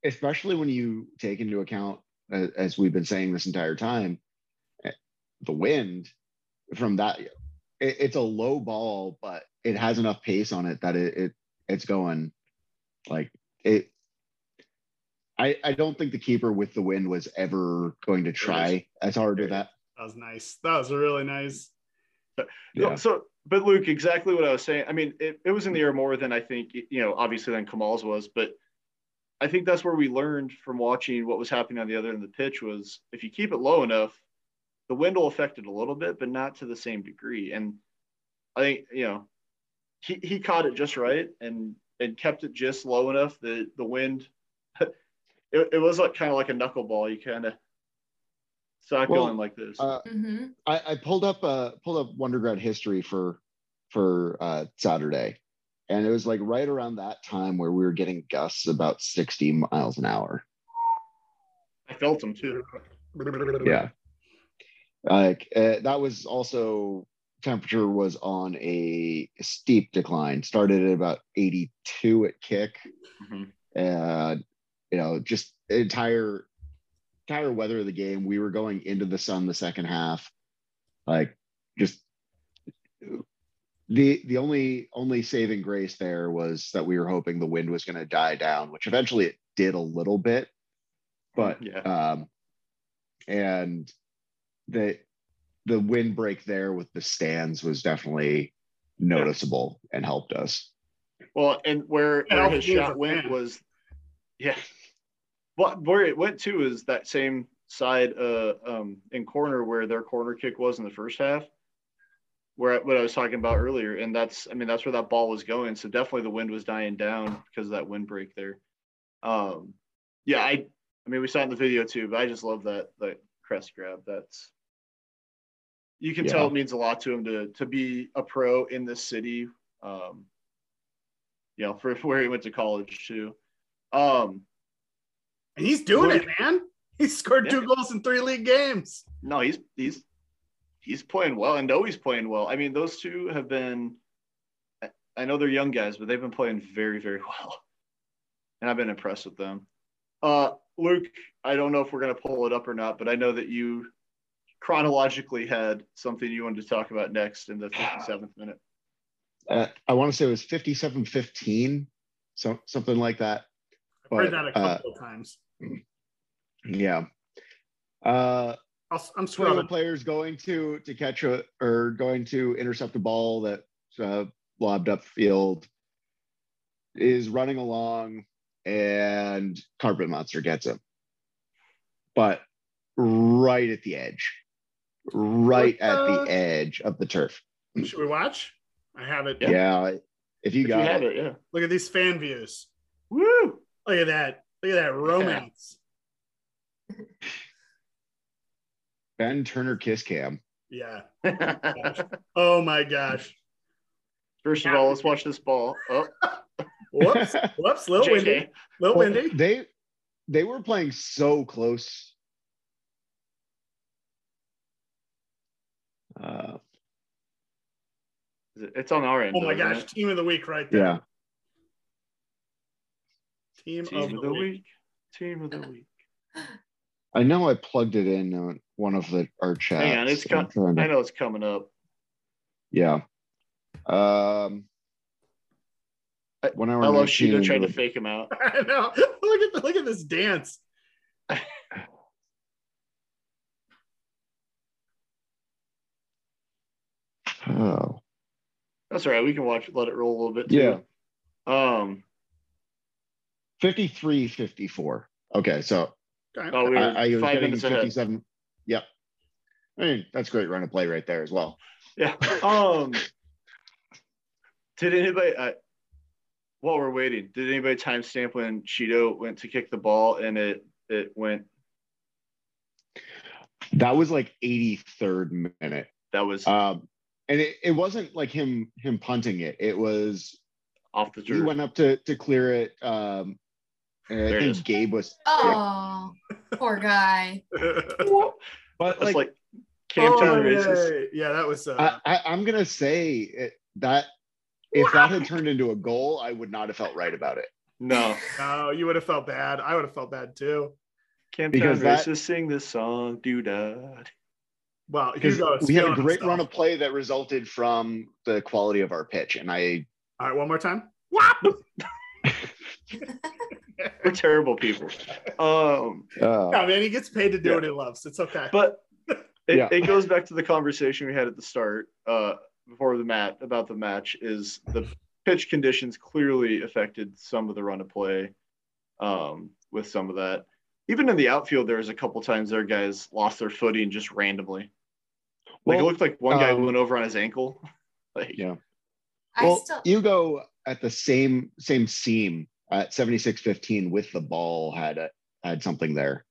especially when you take into account, as we've been saying this entire time, eh, the wind from that. It, it's a low ball, but it has enough pace on it that it, it it's going like it. I, I don't think the keeper with the wind was ever going to try as hard as that. That was nice. That was really nice. Yeah. So, but Luke, exactly what I was saying. I mean, it, it was in the air more than I think, you know, obviously than Kamal's was, but I think that's where we learned from watching what was happening on the other end of the pitch was if you keep it low enough, the wind will affect it a little bit, but not to the same degree. And I think, you know, he, he caught it just right and and kept it just low enough that the wind it, it was like kind of like a knuckleball. You kind of saw it Well, going like this. Uh, hmm I, I pulled up uh pulled up Wunderground history for for uh Saturday. And it was like right around that time where we were getting gusts about 60 miles an hour. I felt them too. Yeah. Like uh, that was also temperature was on a steep decline. Started at about 82 at kick. Mhm. And you know, just entire entire weather of the game. We were going into the sun the second half. Like just the the only only saving grace there was that we were hoping the wind was going to die down, which eventually it did a little bit. But Yeah. um and the the windbreak there with the stands was definitely noticeable and helped us. Well, and where, Yeah, where his shot went was, yeah. What where it went to is that same side uh um in corner where their corner kick was in the first half, where what I was talking about earlier, and that's I mean that's where that ball was going. So definitely the wind was dying down because of that windbreak there. Um, yeah, I I mean we saw it in the video too, but I just love that that crest grab. That's you can tell it means a lot to him to to be a pro in this city. Um, you know, for where he went to college too. Um, And he's doing Luke- it, man. He scored two goals in three league games. no, he's he's he's playing well. and know he's playing well. I mean, those two have been. I- I know they're young guys, but they've been playing very, very well, and I've been impressed with them. Uh, Luke, I don't know if we're gonna pull it up or not, but I know that you chronologically had something you wanted to talk about next in the 57th minute. Uh, I want to say it was 57 15, so something like that. I've heard that a uh, couple of times. Yeah. Uh, I'll, I'm one of the scrolling. players going to to catch a or going to intercept a ball that uh, lobbed upfield is running along and carpet monster gets him but right at the edge right at the edge of the turf Should we watch? I have it. Yeah. yeah, if you If got have it, it, yeah. Look at these fan views. Woo! Look at that. Look at that romance. ben turner kiss cam Yeah. Oh my gosh. First of all, let's watch this ball. Oh, Whoops. Whoops. Little JK. windy. Little Well, windy. they they were playing so close uh, It's on our end. Oh my gosh. it? Team of the week right there. Yeah Team, Team of the week. Team of the week. I know I plugged it in on one of the our chats. Hang on, it's I'm got- to- I know it's coming up. Yeah. Um. When I, I were love 19 Sheeta trying to with- fake him out. I know. Look at the, look at this dance. Oh, That's all right. We can watch. Let it roll a little bit. Too. Yeah. Um. 53 54. Okay, so Oh, we were I, I was getting minutes ahead. 57. Yep. I mean, that's great run of play right there as well. Yeah. Um. Did anybody? Uh, while we're waiting, did anybody timestamp when Cheeto went to kick the ball and it it went? That was like 83rd minute. That was Um, and it, it wasn't like him him punting it. It was off the he went up to to clear it. Um, and I There think. Gabe was, Oh, poor guy. but That's like, like, Camptown Oh, racist. yeah, yeah, that was. Uh, I, I, I'm gonna say it, that if that had turned into a goal, I would not have felt right about it. No, no, you would have felt bad. I would have felt bad too. Camptown Because that- racist. Sing this song, do that. Well, Because Hugo is we had a great himself. run of play that resulted from the quality of our pitch, and I All right, one more time. Whop! We're terrible people. Um, uh, Yeah, man, he gets paid to do Yeah. what he loves. It's okay. but it, Yeah. it goes back to the conversation we had at the start uh, before the mat about the match is the pitch conditions clearly affected some of the run of play um, with some of that even in the outfield there was a couple times there guys lost their footing just randomly like it looked like one guy um, went over on his ankle like yeah. I Well, still you go at the same same seam at 76-15 with the ball had a, had something there.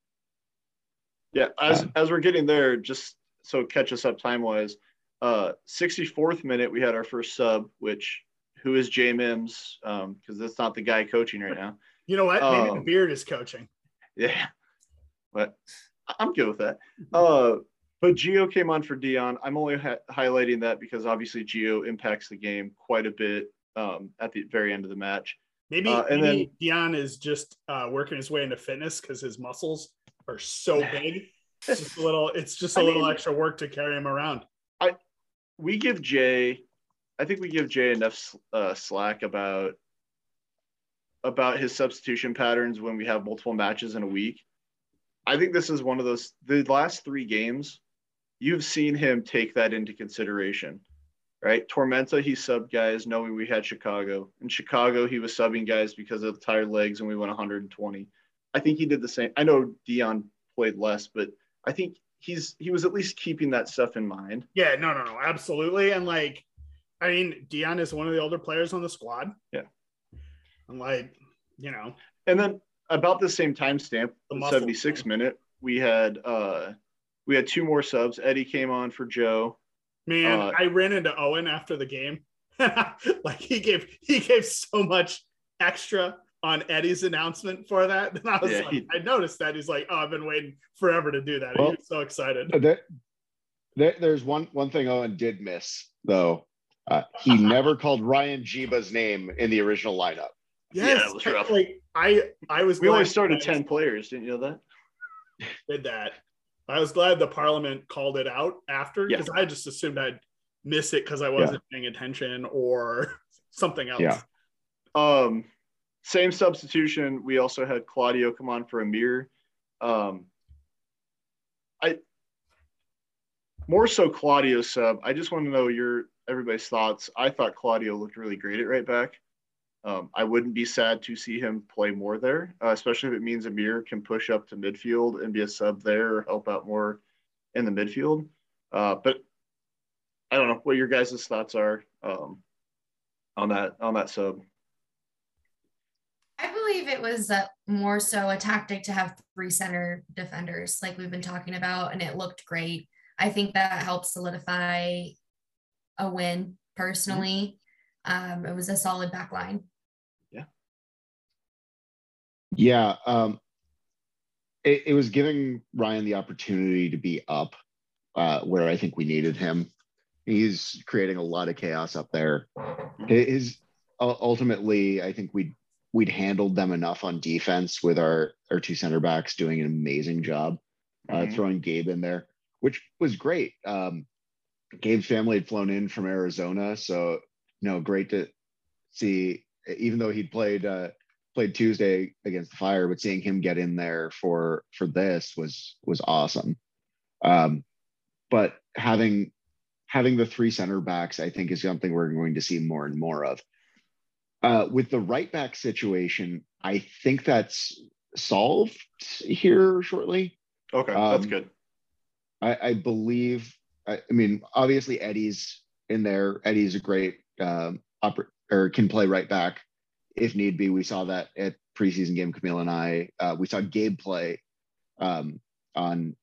Yeah, as Um, as we're getting there, just so catch us up time wise. Uh, 64th minute, we had our first sub, which who is Jay Mims? Um, because that's not the guy coaching right now. you know what? Maybe the um, beard is coaching. Yeah, but I- I'm good with that. Uh, but Geo came on for Dion. I'm only ha- highlighting that because obviously Geo impacts the game quite a bit um, at the very end of the match. Maybe, uh, and maybe Dion is just uh, working his way into fitness because his muscles are so big. It's just a little. It's just a I little mean- extra work to carry him around. I we give Jay, I think we give Jay enough uh, slack about about his substitution patterns when we have multiple matches in a week. I think this is one of those. The last three games, you've seen him take that into consideration, right? Tormenta, he subbed guys knowing we had Chicago. In Chicago, he was subbing guys because of the tired legs, and we went 120. I think he did the same. I know Dion played less, but I think he's he was at least keeping that stuff in mind. Yeah, no, no, no, absolutely. And like, I mean, Dion is one of the older players on the squad. Yeah. And like, you know, And then about the same timestamp, The the 76 tone. minute, we had uh we had two more subs. Eddie came on for Joe. Man, Uh, I ran into Owen after the game. like he gave he gave so much extra on Eddie's announcement for that. And I was Yeah, like, he- I noticed that. He's like, Oh, I've been waiting forever to do that. Well- he was so excited. There, there, there's one one thing Owen did miss though. Uh, he never called Ryen Jiba's name in the original lineup. Yeah, Yes, it was rough. like I I was We only started 10 players, didn't you know that? did that. I was glad the parliament called it out after Yeah. because I just assumed I'd miss it because I wasn't paying attention or something else. Yeah. Um same substitution. We also had Claudio come on for Amir. Um I more so Claudio sub. I just want to know your everybody's thoughts. I thought Claudio looked really great at right back. Um, I wouldn't be sad to see him play more there, uh, especially if it means Amir can push up to midfield and be a sub there or help out more in the midfield. Uh, but I don't know what your guys' thoughts are um, on that on that sub. I believe it was uh, more so a tactic to have three center defenders, like we've been talking about, and it looked great. I think that helped solidify a win personally. Um, it was a solid back line. Yeah, um, it, it was giving Ryen the opportunity to be up uh, where I think we needed him. He's creating a lot of chaos up there. His uh, ultimately, I think we we'd handled them enough on defense with our our two center backs doing an amazing job, uh, Mhm. throwing Gabe in there, which was great. Um, Gabe's family had flown in from Arizona, so you know, great to see. Even though he'd played uh, played Tuesday against the Fire, but seeing him get in there for for this was was awesome. Um, but having having the three center backs, I think, is something we're going to see more and more of. Uh, with the right back situation, I think that's solved here shortly. Okay, that's Um, good. I, I believe. I, I mean, obviously Eddie's in there. Eddie's a great um, oper- or can play right back if need be. We saw that at preseason game. Camille and I. Uh, we saw Gabe play um, on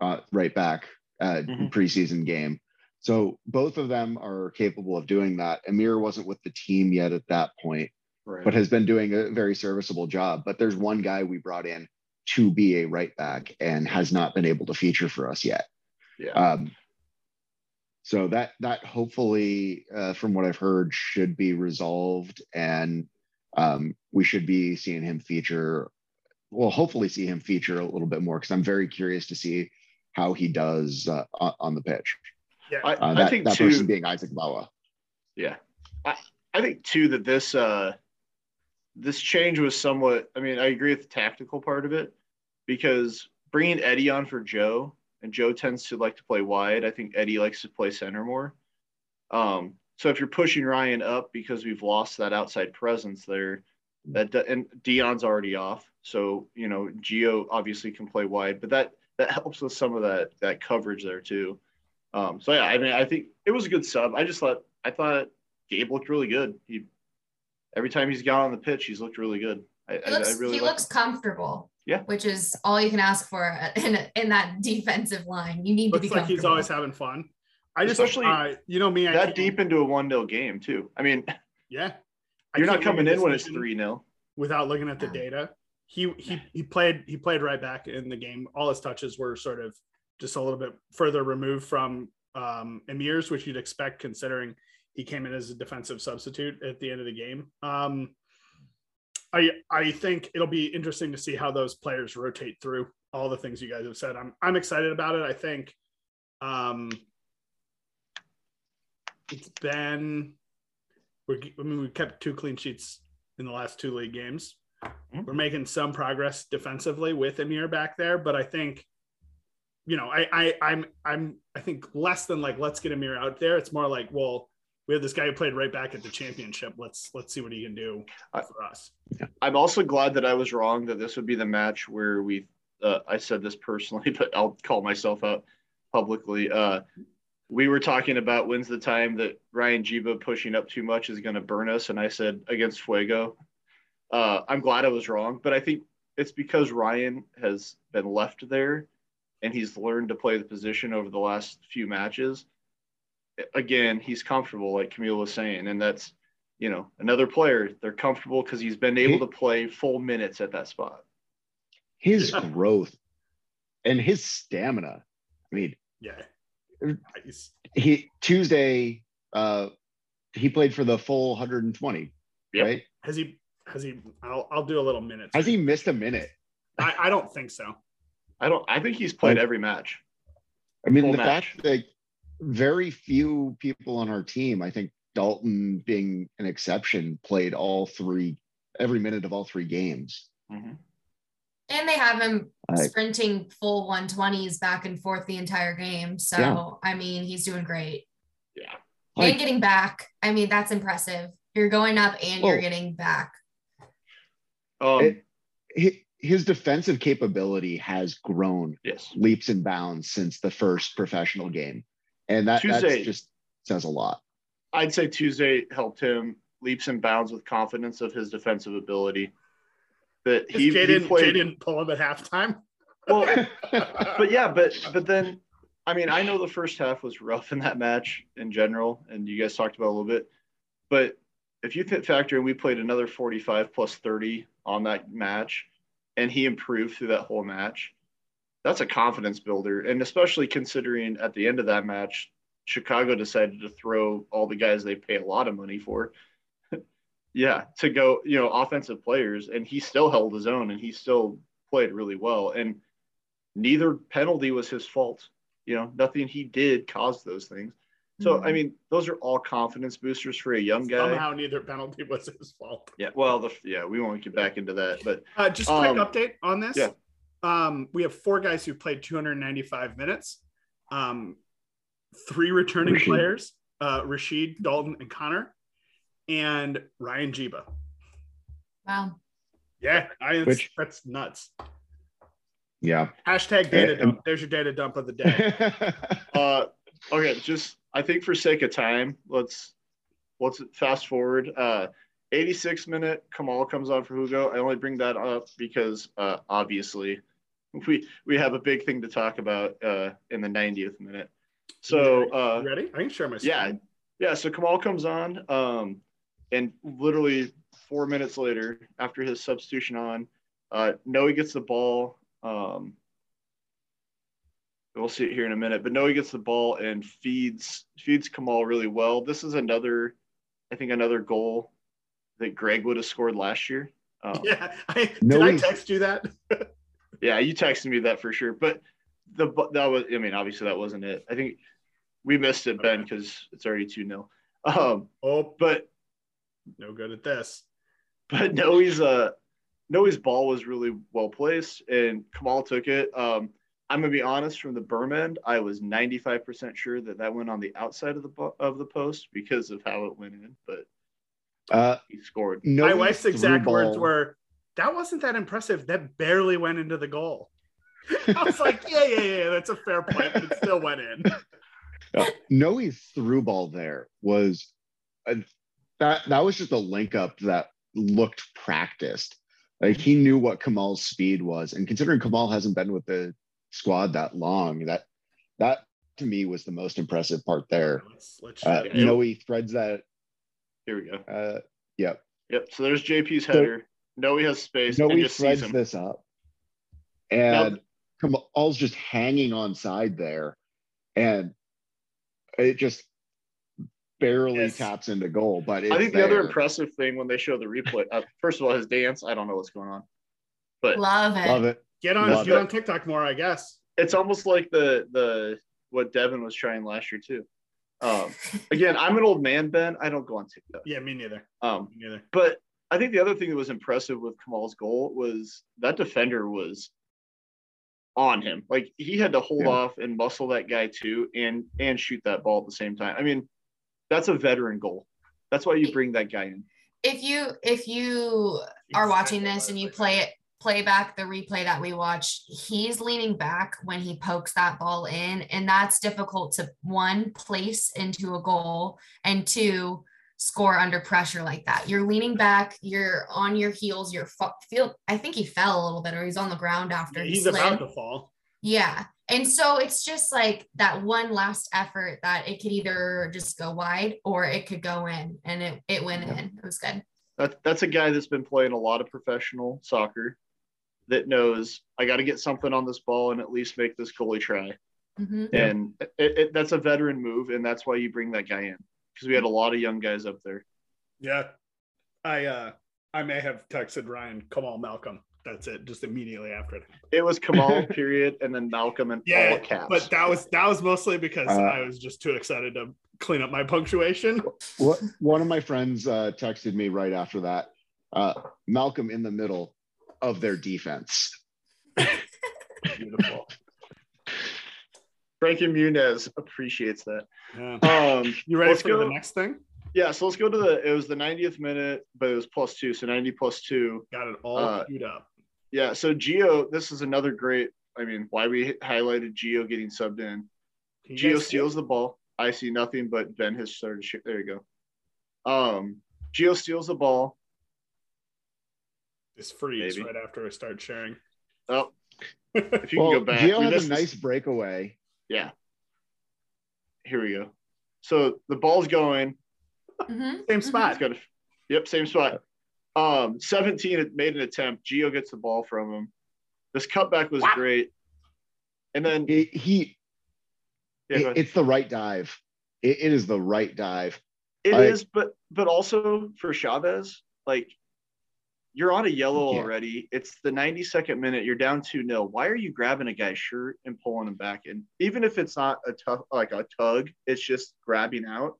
uh, right back uh, Mhm. preseason game. So both of them are capable of doing that. Amir wasn't with the team yet at that point, Right. but has been doing a very serviceable job. But there's one guy we brought in to be a right back and has not been able to feature for us yet. yeah. Um, so that that hopefully, uh, from what I've heard, should be resolved, and um, we should be seeing him feature. Well, hopefully, see him feature a little bit more because I'm very curious to see how he does uh, on, on the pitch. Yeah. I, Uh, I that think that too. person being Isaac Bawa. Yeah, I, I think too that this uh, this change was somewhat. I mean, I agree with the tactical part of it because bringing Eddie on for Joe, and Joe tends to like to play wide. I think Eddie likes to play center more. Um, so if you're pushing Ryen up because we've lost that outside presence there, that and Dion's already off, so you know Geo obviously can play wide, but that that helps with some of that that coverage there too. Um, so yeah, I mean, I think it was a good sub. I just thought I thought Gabe looked really good. He every time he's got on the pitch, he's looked really good. I, He looks, I really he like looks comfortable. Yeah. Which is all you can ask for in in that defensive line. You need to be Looks like he's always having fun. I just, Especially uh, you know me, I that deep into a one 0 game too. I mean, Yeah, I you're not can't make a coming in when it's three 0 without looking at the data. He he he played he played right back in the game. All his touches were sort of just a little bit further removed from um, Emir's, which you'd expect considering he came in as a defensive substitute at the end of the game. Um, I I think it'll be interesting to see how those players rotate through all the things you guys have said. I'm I'm excited about it. I think um, it's been we're, I mean we kept two clean sheets in the last two league games. Mhm. We're making some progress defensively with Emir back there, but I think you know, I, I I'm I'm I think less than like let's get Amir out there. It's more like, well, we have this guy who played right back at the championship. Let's let's see what he can do for us. I'm also glad that I was wrong that this would be the match where we. Uh, I said this personally, but I'll call myself out publicly. Uh, we were talking about when's the time that Ryen Jiba pushing up too much is going to burn us, and I said against Fuego. Uh, I'm glad I was wrong, but I think it's because Ryen has been left there, and he's learned to play the position over the last few matches. Again, he's comfortable, like Camille was saying, and that's you know another player. They're comfortable because he's been able to play full minutes at that spot. His growth and his stamina. I mean, Yeah. Nice. he Tuesday uh he played for the full 120, Yep. right? Has he has he I'll I'll do a little minute. Has he missed a minute? I, I don't think so. I don't. I think he's played Like- every match. I mean, Full the match. fact that very few people on our team, I think Dalton being an exception, played all three, every minute of all three games. Mhm. And they have him Like- sprinting full 120s back and forth the entire game. So, Yeah. I mean, he's doing great. Yeah. Like- and getting back. I mean, that's impressive. You're going up and you're getting back. Um, It- His defensive capability has grown yes. leaps and bounds since the first professional game, and that Tuesday- just says a lot. I'd say Tuesday helped him leaps and bounds with confidence of his defensive ability. That Is he, he Jaden played Jaden pull him at halftime? well, but yeah, but but then I mean I know the first half was rough in that match in general, and you guys talked about a little bit. But if you factor in, we played another 45 plus 30 on that match, and he improved through that whole match. That's a confidence builder, and especially considering at the end of that match, Chicago decided to throw all the guys they pay a lot of money for. Yeah, to go, you know, offensive players, and he still held his own, and he still played really well. And neither penalty was his fault. You know, nothing he did caused those things. So I mean, those are all confidence boosters for a young guy. Somehow neither penalty was his fault. Yeah. Well, the yeah, we won't get back into that, but Uh, just a quick Um, update on this. yeah. Um, we have four guys who played 295 minutes. Um, three returning Rashid. players, uh, Rashid, Dalton, and Connor. And Ryen Jiba. Wow. Yeah, I, Which- that's nuts. Yeah. Hashtag data dump. There's your data dump of the day. Uh, okay, just I think for sake of time, let's let's fast forward. Uh, 86 minute Kamal comes on for Hugo. I only bring that up because uh, obviously we we have a big thing to talk about uh, in the 90th minute. So uh, You ready? I can share my screen. yeah, yeah. So Kamal comes on, um, and literally four minutes later, after his substitution on, uh, Noe gets the ball. Um, we'll see it here in a minute, but Noe gets the ball and feeds feeds Kamal really well. This is another, I think, another goal that Greg would have scored last year. Um, Yeah. I, No, did I text you that? yeah, you texted me that for sure. But the bu- that was, I mean, obviously that wasn't it. I think we missed it, Ben, because it's already two 0 Um, Oh, but no good at this. but Noe's uh Noe's ball was really well placed and Kamal took it. Um, I'm gonna be honest, from the berm end, I was 95% sure that that went on the outside of the of the post because of how it went in, but uh, he scored. no My wife's through exact words were, "That wasn't that impressive. That barely went into the goal." I was like, "Yeah, yeah, yeah. That's a fair point. But it still went in." Uh, Noe's through ball there was uh, that that was just a link up that looked practiced. Like he knew what Kamal's speed was, and considering Kamal hasn't been with the squad that long, that that to me was the most impressive part there. Let's, let's Uh, Yeah. Noe threads that. Here we go. Uh, yep. Yep. So there's JP's header. Noe has space Noe just threads this up, and Kamal's just hanging on side there, and it just barely Yes. taps into goal. But it's I think the other impressive thing when they show the replay, uh, first of all, his dance. I don't know what's going on, but Love it. Love it. Get on Love get it. on TikTok more, I guess. it's almost like the the what Devin was trying last year too. Um, again, I'm an old man, Ben. I don't go on TikTok. Yeah, me neither. Um, Me neither. but I think the other thing that was impressive with Kamal's goal was that defender was on him. Like he had to hold Yeah. off and muscle that guy too, and and shoot that ball at the same time. I mean, that's a veteran goal. That's why you bring that guy in. If you if you are watching this and you play it play back the replay that we watched he's leaning back when he pokes that ball in and that's difficult to one place into a goal and two score under pressure like that you're leaning back you're on your heels you're fu- feel i think he fell a little bit or he's on the ground after he he's slid. about to fall. Yeah. And so it's just like that one last effort that it could either just go wide or it could go in and it, it went Yeah. in. It was good. That that's a guy that's been playing a lot of professional soccer that knows I got to get something on this ball and at least make this goalie try. Mhm. And it, it, that's a veteran move, and that's why you bring that guy in because we had a lot of young guys up there. Yeah. I uh I may have texted Ryan come on, Malcolm. That's it, just immediately after it. It was Kamal, period, and then Malcolm and Yeah, all caps. But that was that was mostly because Uh, I was just too excited to clean up my punctuation. What one of my friends uh, texted me right after that. Uh, Malcolm in the middle of their defense. beautiful. Frankie Muniz appreciates that. Yeah. Um, You ready let's for go- the next thing? yeah, so let's go to the. It was the 90th minute, but it was plus two, so 90 plus two. Got it all Uh, queued up. Yeah, so Geo, this is another great. I mean, why we highlighted Geo getting subbed in. Geo steals the ball. I see nothing, but Ben has started. Sh- there you go. Um, Geo steals the ball. This freeze Maybe. right after I start sharing. Oh, if you well, can go back, Gio we has missed a this- nice breakaway. Yeah. Here we go. So the ball's going. Mhm. Same It's spot. got a, yep, same spot. Um, 17 made an attempt. Geo gets the ball from him. This cutback was What? great. And then it, he, yeah, it, it's the right dive. It- it is the right dive. It I- is, but but also for Chavez, like you're on a yellow Yeah. already. It's the 92nd minute. You're down 2 0. Why are you grabbing a guy's shirt and pulling him back in? Even if it's not a tough like a tug, it's just grabbing out.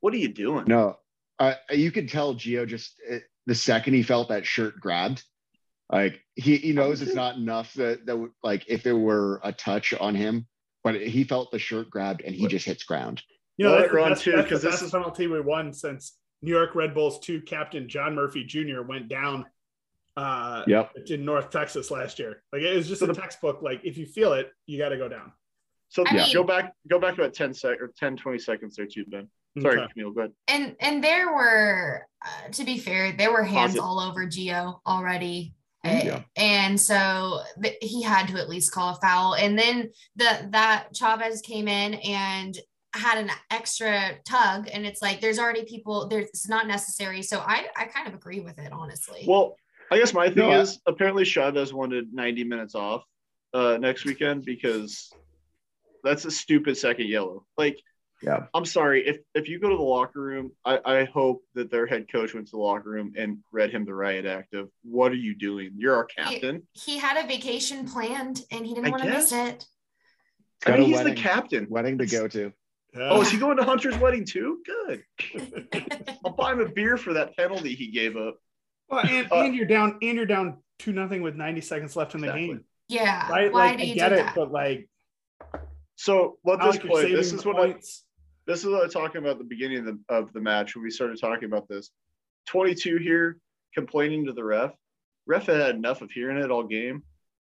What are you doing? No, uh, you can tell Gio just uh, the second he felt that shirt grabbed, like he, he knows it's not enough that that like if it were a touch on him, but he felt the shirt grabbed and he just hits ground. You know, Well, that's, the Ron, best, too, that's 'cause the this best is- penalty we won since New York Red Bulls two captain John Murphy Jr. went down uh, Yep. in North Texas last year. Like it was just So a the- textbook. Like if you feel it, you got to go down. So I yeah, mean- go back, go back about 10 sec or 10, 20 seconds there too, Ben. Sorry, Okay. Camille, go ahead. And and there were, uh, to be fair, there were hands Posit- all over Geo already. Yeah. Uh, And so th- he had to at least call a foul. And then the that Chavez came in and had an extra tug, and it's like there's already people. There's it's not necessary. So I I kind of agree with it honestly. Well, I guess my thing No, I- is apparently Chavez wanted 90 minutes off uh, next weekend because that's a stupid second yellow. Like, Yeah. I'm sorry if if you go to the locker room, I, I hope that their head coach went to the locker room and read him the riot act of what are you doing? You're our captain. he had a vacation planned, and he didn't I want to miss it. I mean, he's wedding. the captain. Wedding to go to. Oh, is he going to Hunter's wedding too? Good. I'll buy him a beer for that penalty he gave up. Well, and, Uh, and you're down and you're down two nothing with 90 seconds left in the Exactly. game. yeah. Right? Why like do I you get do it, that? but like So let not this like play. This is what I points. This is what I was talking about at the beginning of the, of the match when we started talking about this. 22 here complaining to the ref. Ref had had enough of hearing it all game.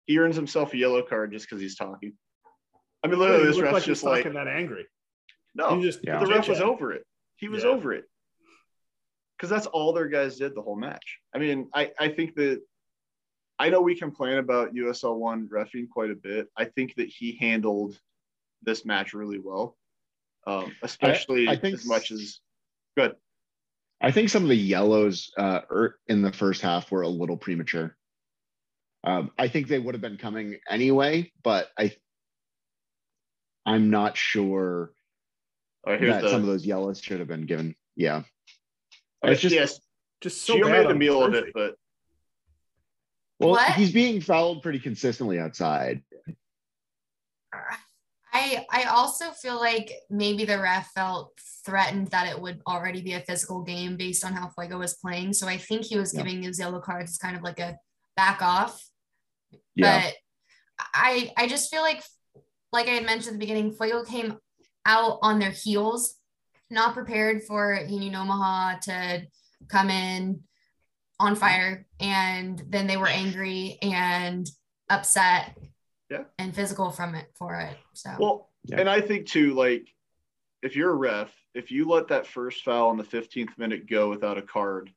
He earns himself a yellow card just because he's talking. I mean, literally, this ref's like just like, that angry. no, just Yeah. the ref was over it. He was Yeah. over it. Because that's all their guys did the whole match. I mean, I, I think that I know we complain about USL one refing quite a bit. I think that he handled this match really well, um, especially I think as much as good. I think some of the yellows uh, er, in the first half were a little premature. Um, I think they would have been coming anyway, but I, I'm not sure All right, here's that the some of those yellows should have been given. Yeah, Okay, It's just- yes. Just so Gio bad made a on meal of it, but well, What? he's being fouled pretty consistently outside. I I also feel like maybe the ref felt threatened that it would already be a physical game based on how Fuego was playing. So I think he was Yeah. giving these yellow cards as kind of like a back off. Yeah, But I I just feel like like I had mentioned at the beginning, Fuego came out on their heels, not prepared for Union Omaha to come in on fire, and then they were angry and upset Yeah. and physical from it for it. So well, Yeah. and I think too, like if you're a ref, if you let that first foul in the 15th minute go without a card,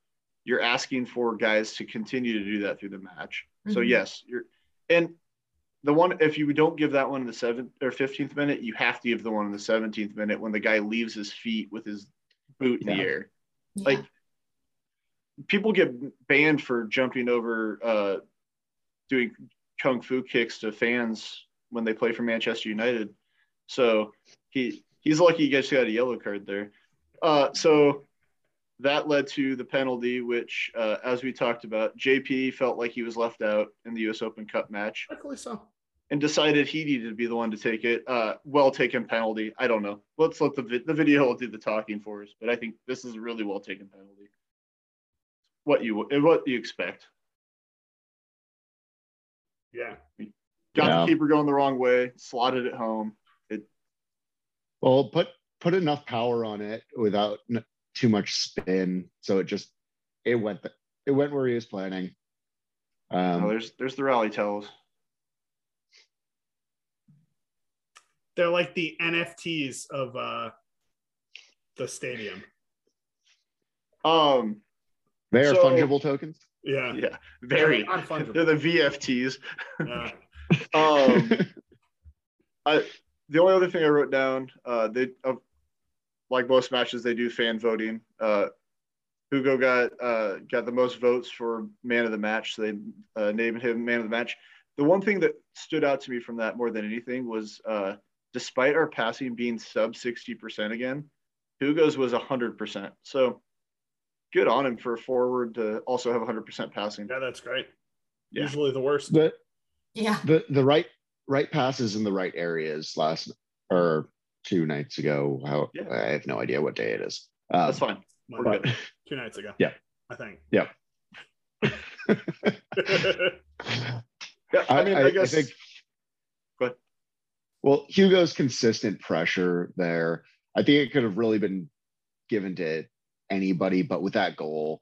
you're asking for guys to continue to do that through the match. So Mhm. yes, you're and the one if you don't give that one in the seventh or 15th minute, you have to give the one in the 17th minute when the guy leaves his feet with his boot in the air. yeah. like people get banned for jumping over uh doing kung fu kicks to fans when they play for Manchester United. So he he's lucky he just got a yellow card there. Uh so that led to the penalty, which uh, as we talked about, JP felt like he was left out in the US Open Cup match Luckily so. and decided he needed to be the one to take it. Uh, well taken penalty. I don't know. Let's let the vi- the video will do the talking for us. But I think this is a really well taken penalty. What you what you expect? Yeah. Got Yeah. the keeper going the wrong way, slotted it home. It well, put put enough power on it without n- too much spin, so it just it went th- it went where he was planning. Um, oh, there's there's the rally tells. They're like the NFTs of uh the stadium. Um, they are so- fungible tokens. Yeah. yeah, very. They're. They're the VFTs. Yeah. Um, I the only other thing I wrote down, uh, they uh, like most matches they do fan voting. Uh, Hugo got uh, got the most votes for man of the match. So they uh, named him man of the match. The one thing that stood out to me from that more than anything was, uh, despite our passing being sub sixty percent again, Hugo's was hundred percent. So good on him for a forward to also have hundred percent passing. Yeah, that's great. Yeah. Usually the worst. the yeah. the the right right passes in the right areas last or two nights ago. How Yeah. I have no idea what day it is. Um, That's fine. We're Monday, good. two nights ago. Yeah. I think. Yeah. Yeah, I, mean, I, guess. think. Go ahead. Well, Hugo's consistent pressure there. I think it could have really been given to anybody, but with that goal,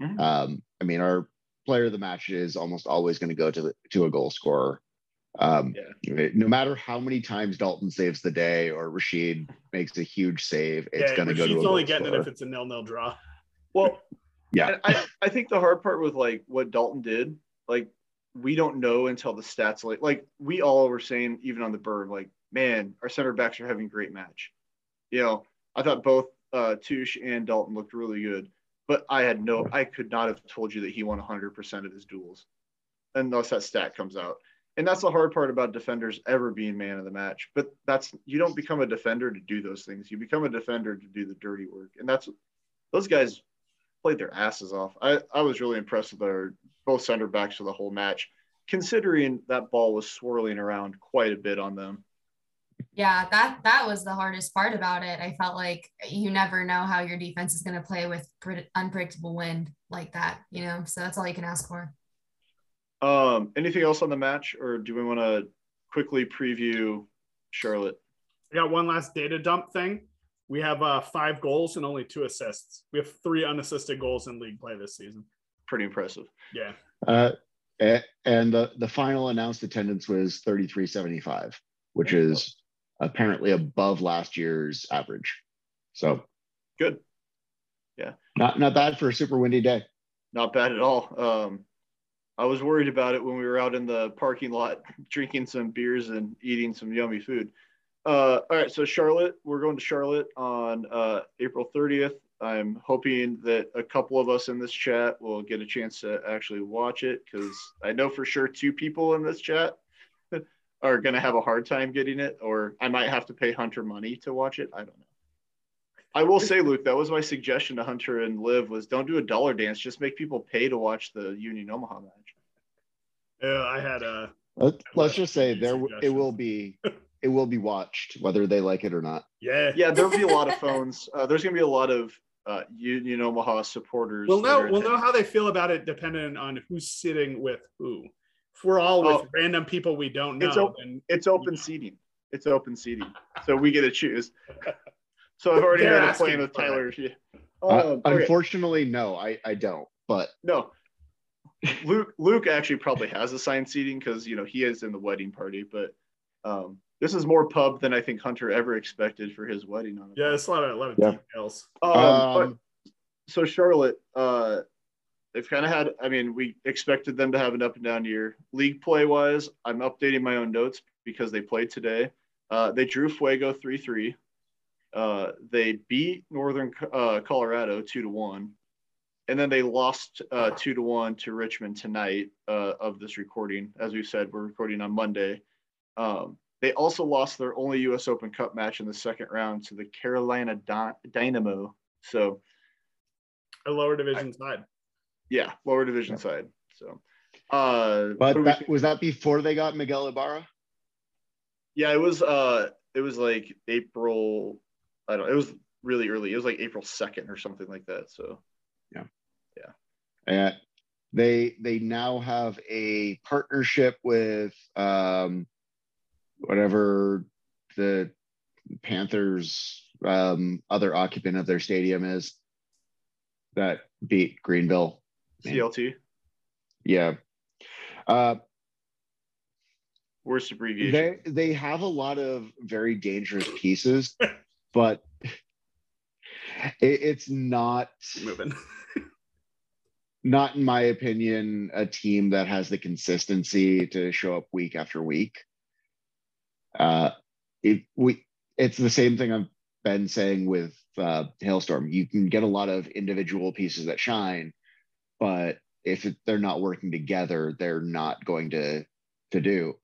Mhm. um, I mean, our player of the match is almost always going to go to the to a goal scorer. Um, No matter how many times Dalton saves the day or Rashid makes a huge save, it's yeah, going to go to a Rashid's goal only getting scorer. it if it's a nil-nil draw. Well, Yeah. I, I think the hard part with like what Dalton did, like we don't know until the stats like like we all were saying even on the bird, like, man, our center backs are having a great match. You know, I thought both uh Touche and Dalton looked really good, but I had no I could not have told you that he won 100% of his duels unless that stat comes out. And that's the hard part about defenders ever being man of the match. But that's you don't become a defender to do those things. You become a defender to do the dirty work. And that's those guys played their asses off. I, I was really impressed with our both center backs for the whole match, considering that ball was swirling around quite a bit on them. Yeah, that that was the hardest part about it. I felt like you never know how your defense is going to play with unpredictable wind like that, you know. So that's all you can ask for. Um, anything else on the match, or do we want to quickly preview Charlotte? I got one last data dump thing. We have uh, five goals and only two assists. We have three unassisted goals in league play this season. Pretty impressive. Yeah. Uh, and the, the final announced attendance was 3375, which is apparently above last year's average. So Good. Yeah. Not not bad for a super windy day. Not bad at all. Um, I was worried about it when we were out in the parking lot drinking some beers and eating some yummy food. Uh, all right, so Charlotte, we're going to Charlotte on uh, April 30th. I'm hoping that a couple of us in this chat will get a chance to actually watch it because I know for sure two people in this chat are going to have a hard time getting it, or I might have to pay Hunter money to watch it. I don't know. I will say, Luke, that was my suggestion to Hunter and Liv was don't do a dollar dance, just make people pay to watch the Union Omaha match. Yeah, I had a Let, let's just say there it will be it will be watched whether they like it or not. yeah. Yeah, there'll be a lot of phones. Uh, there's going to be a lot of uh, Union Omaha supporters. We'll know we'll know how they feel about it depending on who's sitting with who. If we're all with Oh. random people we don't know, It's open. then It's open seating. It's open seating, so we get to choose. So I've already They're had a plan with for it. Tyler. Yeah. Uh, Um, okay. Unfortunately, no, I, I don't. But No. Luke Luke actually probably has assigned seating because you know he is in the wedding party, but um, this is more pub than I think Hunter ever expected for his wedding on yeah, it's a lot of a lot of Yeah. details. Um, but- um, so Charlotte, uh, they've kind of had. I mean, we expected them to have an up and down year. League play wise, I'm updating my own notes because they played today. Uh, they drew Fuego three three. Uh, they beat Northern uh, Colorado two to one, and then they lost uh, two to one to Richmond tonight uh, of this recording. As we said, we're recording on Monday. Um, they also lost their only U.S. Open Cup match in the second round to the Carolina Dy- Dynamo. So A lower division side. Yeah, lower division side. So, uh, but that, was that before they got Miguel Ibarra? yeah, it was. Uh, it was like April. I don't. It was really early. It was like April second or something like that. So, yeah, yeah. And they they now have a partnership with um, whatever the Panthers um, other occupant of their stadium is that beat Greenville. CLT, Yeah. Uh, worst abbreviation. they they have a lot of very dangerous pieces, but it, it's not Moving. not in my opinion a team that has the consistency to show up week after week. Uh, it we it's the same thing I've been saying with uh, Hailstorm. You can get a lot of individual pieces that shine, but if they're not working together, they're not going to to do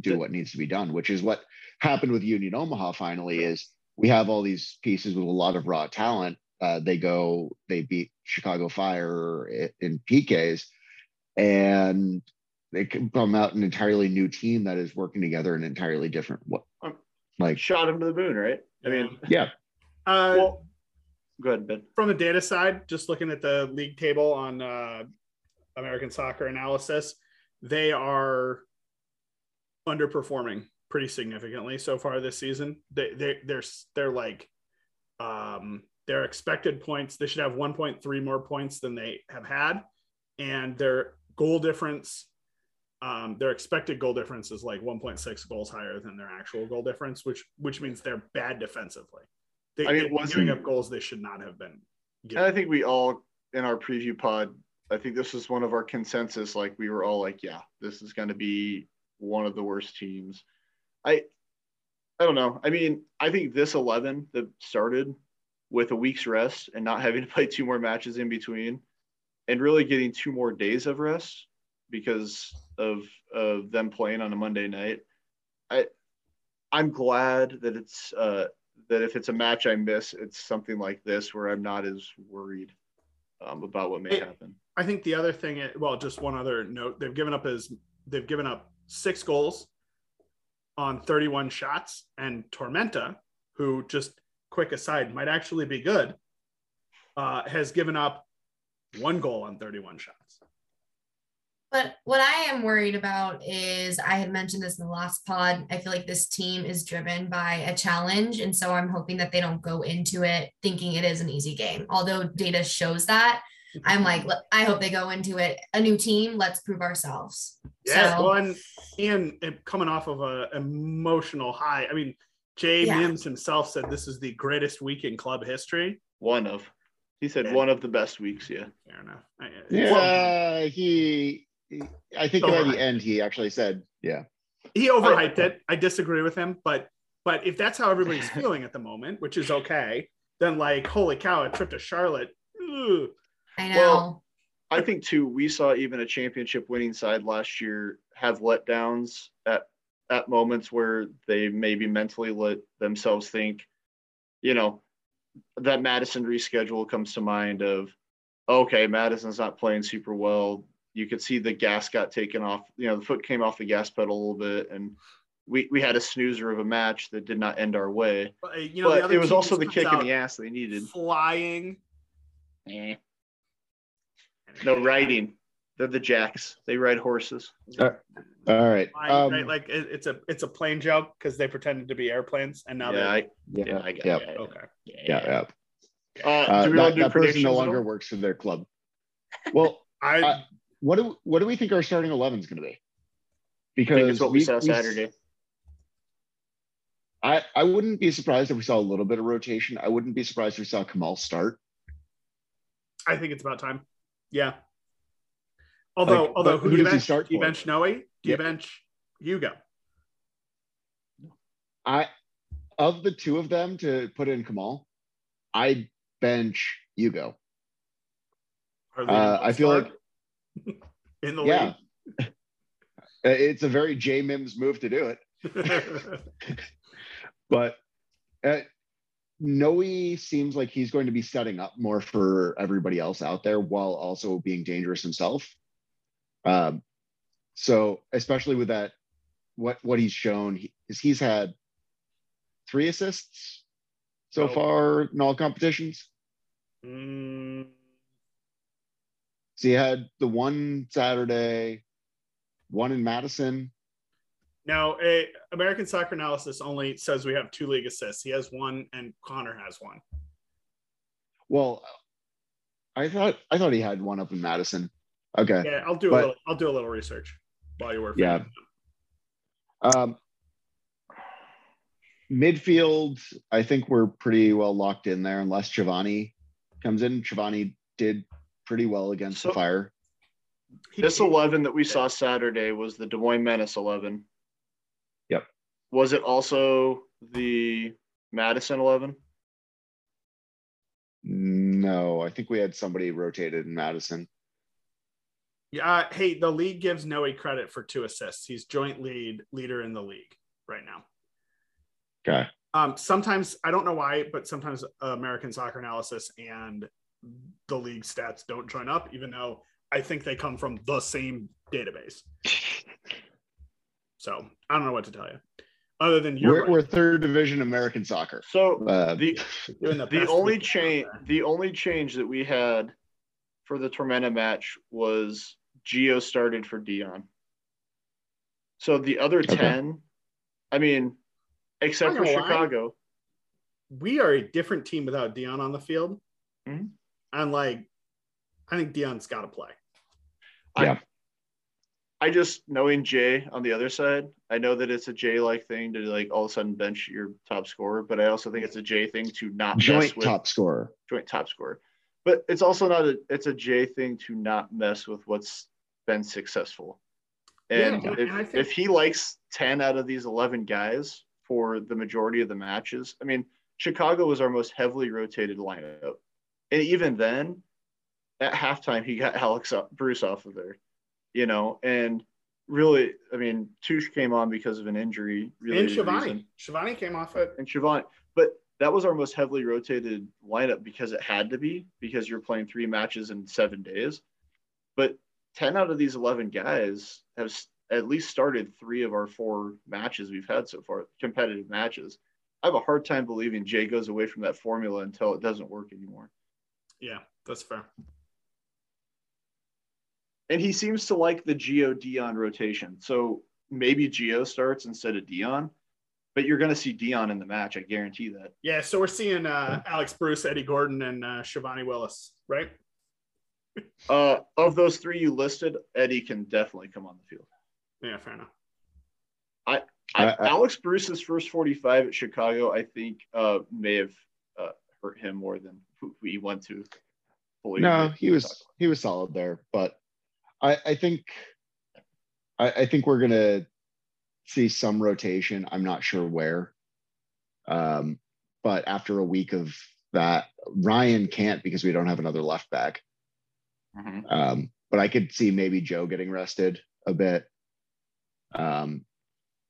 do what needs to be done. Which is what happened with Union Omaha. Finally, is we have all these pieces with a lot of raw talent. Uh, they go, they beat Chicago Fire in PKs, and they come out an entirely new team that is working together in entirely different what Um, like Shot him to the moon, right? I mean, yeah Uh, well, go ahead, Ben. from the data side, just looking at the league table on uh, American Soccer Analysis, they are underperforming pretty significantly so far this season. They they they're they're like um their expected points. They should have 1.3 more points than they have had, and their goal difference, um, their expected goal difference is like 1.6 goals higher than their actual goal difference, which which means they're bad defensively. They, I mean, they're wasn't- giving up goals they should not have been. And I think we all in our preview pod, I think this was one of our consensus. Like we were all like, yeah, this is going to be one of the worst teams. I, I don't know. I mean, I think this eleven that started with a week's rest and not having to play two more matches in between, and really getting two more days of rest because of of them playing on a Monday night. I, I'm glad that it's uh, that if it's a match I miss, it's something like this where I'm not as worried um, about what may happen. I think the other thing, well, just one other note, they've given up is they've given up six goals on 31 shots, and Tormenta, who just quick aside might actually be good, uh, has given up one goal on 31 shots. But what I am worried about is I had mentioned this in the last pod. I feel like this team is driven by a challenge. And so I'm hoping that they don't go into it thinking it is an easy game. Although data shows that, I'm like, I hope they go into it a new team. Let's prove ourselves. Yeah, So- well, and, and coming off of an emotional high. I mean, Jay Yeah. Mims himself said this is the greatest week in club history. One of, he said Yeah. one of the best weeks. Yeah. Fair enough. I- Yeah, he, he- I think by the end he actually said, yeah. he overhyped it. I disagree with him, but but if that's how everybody's feeling at the moment, which is okay, then like holy cow, a trip to Charlotte. ugh. I know. Well, I think too, we saw even a championship winning side last year have letdowns at at moments where they maybe mentally let themselves think, you know, that Madison reschedule comes to mind of, okay, Madison's not playing super well. You could see the gas got taken off, you know, the foot came off the gas pedal a little bit and we, we had a snoozer of a match that did not end our way. But, uh, you know, but it was also the kick in the ass they needed. flying. Eh. No riding. They're the jacks. They ride horses. All right. Flying, Um, right? Like it, it's a it's a plane joke because they pretended to be airplanes and now yeah, they're I, yeah, yeah, I got yeah, it. okay. yeah, yeah. Uh, Uh, do we that, do that person no longer works for their club. Well, I Uh, what do what do we think our starting eleven is going to be? I Because think it's what we, saw we- Saturday. I I wouldn't be surprised if we saw a little bit of rotation. I wouldn't be surprised if we saw Kamal start. I think it's about time. Yeah. Although Like, although who, who do you does he bench? start Do you for? bench Noe? Do you Yep. bench Hugo? I of the two of them to put in Kamal, I bench Hugo. Are they Uh, I feel start in the Yeah, it's a very Jay Mims move to do it. but uh, Noe seems like he's going to be setting up more for everybody else out there while also being dangerous himself. Um, so especially with that, what what he's shown he, is he's had three assists so Oh. far in all competitions. Mm, So he had the one Saturday, one in Madison. now, a American Soccer Analysis only says we have two league assists. He has one, and Connor has one. Well, I thought I thought he had one up in Madison. Okay. Yeah, I'll do a little, I'll do a little research while you're work. Yeah. Um, midfield, I think we're pretty well locked in there, unless Giovanni comes in. Giovanni did pretty well against So- the fire. This 11 that we saw Saturday was the Des Moines Menace 11. Yep. Was it also the Madison 11? No, I think we had somebody rotated in Madison. Yeah. uh, Hey, the league gives Noe credit for two assists. He's joint lead leader in the league right now. Okay. Um, sometimes I don't know why, but sometimes American Soccer Analysis and the league stats don't join up, even though I think they come from the same database. So I don't know what to tell you, other than you're We're, right. we're third division American soccer. So Uh, the the, the only we can out change the only change that we had for the Tormenta match was Geo started for Dion. So the other Okay. 10, I mean, except for gonna lie. Chicago. we are a different team without Dion on the field. Mhm. And like, I think Dion's got to play. Yeah. I just knowing Jay on the other side, I know that it's a Jay like thing to like all of a sudden bench your top scorer, but I also think it's a Jay thing to not mess Joint with top scorer. joint top scorer. But it's also not a it's a Jay thing to not mess with what's been successful. And Yeah, if, I think- if he likes 10 out of these 11 guys for the majority of the matches, I mean, Chicago was our most heavily rotated lineup. And even then, at halftime, he got Alex up, Bruce off of there, you know, and really, I mean, Touche came on because of an injury. Really, and Shivani. reason Shivani came off it. and Siobhan. But that was our most heavily rotated lineup because it had to be because you're playing three matches in seven days. But 10 out of these 11 guys have at least started three of our four matches we've had so far, competitive matches. I have a hard time believing Jay goes away from that formula until it doesn't work anymore. Yeah, that's fair. And he seems to like the Geo Dion rotation. So maybe Geo starts instead of Dion, but you're going to see Dion in the match. I guarantee that. Yeah, so we're seeing uh, Alex Bruce, Eddie Gordon, and uh, Shivani Willis, right? Uh, of those three you listed, Eddie can definitely come on the field. Yeah, fair enough. I, I- I- Alex Bruce's first 45 at Chicago, I think, uh, may have hurt him more than we want to. fully No, he was he was solid there, but I I think I, I think we're gonna see some rotation. I'm not sure where. Um, but after a week of that, Ryan can't because we don't have another left back. Mhm. Um, but I could see maybe Joe getting rested a bit. Um,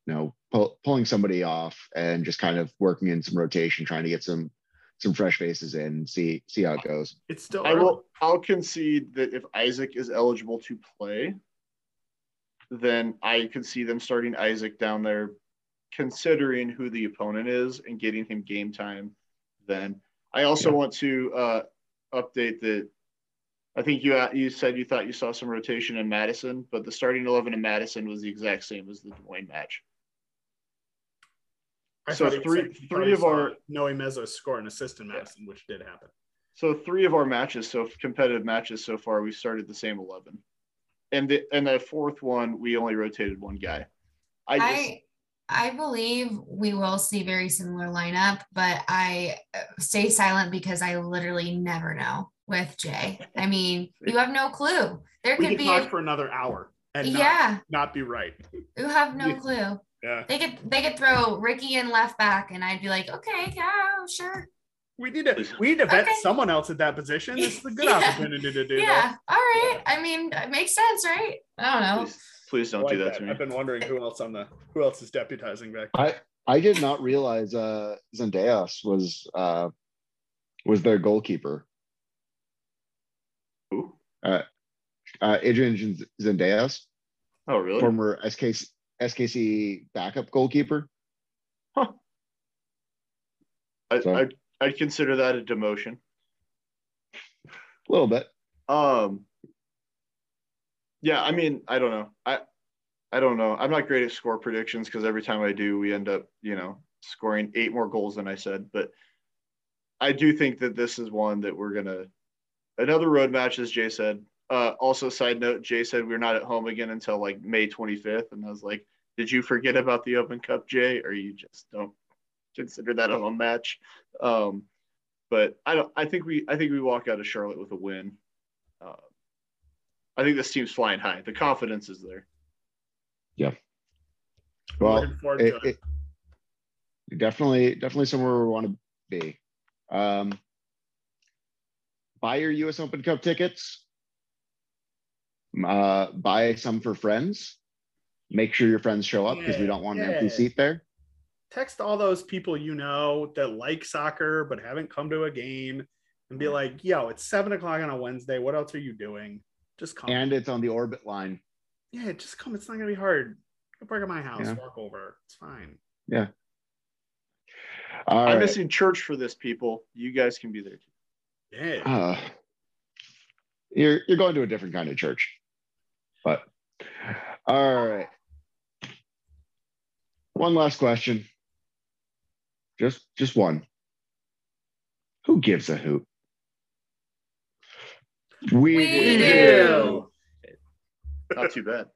you know, pull, pulling somebody off and just kind of working in some rotation, trying to get some some fresh faces in, see see how it goes. It's still I early. will. I'll concede that if Isaac is eligible to play, then I could see them starting Isaac down there, considering who the opponent is and getting him game time. Then I also want to uh, update that. I think you you said you thought you saw some rotation in Madison, but the starting eleven in Madison was the exact same as the Dwayne match. I so three- three of our- Noe Meza score an assist in Madison, which did happen. So three of our matches, so competitive matches so far, we started the same eleven, and the and the fourth one we only rotated one guy. I just I I believe we will see very similar lineup, but I uh, stay silent because I literally never know with Jay. I mean, you have no clue. There We could could be talk a, for another hour and yeah, not be right. you have no clue. Yeah. They could they could throw Ricky in left back, and I'd be like, okay, yeah, sure, We need to we need to vet Okay. someone else at that position. This is a good Yeah. opportunity to do yeah, all right. I mean, it makes sense, right? I don't know. please, please don't I do like that to me. I've been wondering who else on the who else is deputizing back. I I did not realize uh Zendejas was uh was their goalkeeper. Who? Uh Adrian Zendejas, Oh really? former SKC SKC backup goalkeeper. Huh. I, so- I'd, I'd consider that a demotion. A little bit. Um. Yeah, I mean, I don't know. I I don't know. I'm not great at score predictions because every time I do, we end up, you know, scoring eight more goals than I said. But I do think that this is one that we're gonna another road match, as Jay said. Uh, also, side note, Jay said we're not at home again until like May 25th, and I was like, "Did you forget about the Open Cup, Jay, or you just don't consider that a home match?" Um, but I don't. I think we. I think we walk out of Charlotte with a win. Uh, I think this team's flying high. The confidence is there. Yeah. Well, it, it. it- definitely definitely somewhere we want to be. Um, buy your U.S. Open Cup tickets. Uh, buy some for friends. Make sure your friends show up because we don't want an empty seat there. Text all those people you know that like soccer but haven't come to a game and be like, yo, it's seven o'clock on a Wednesday. What else are you doing? Just come. And it's on the orbit line. yeah, just come. It's not gonna be hard. Go park at my house, Yeah. walk over. It's fine. All I'm right. missing church for this, people. You guys can be there too. Yeah. Uh, you're you're going to a different kind of church, but all right. One last question. Just just one. Who gives a hoot? We, We do. do. Not too bad.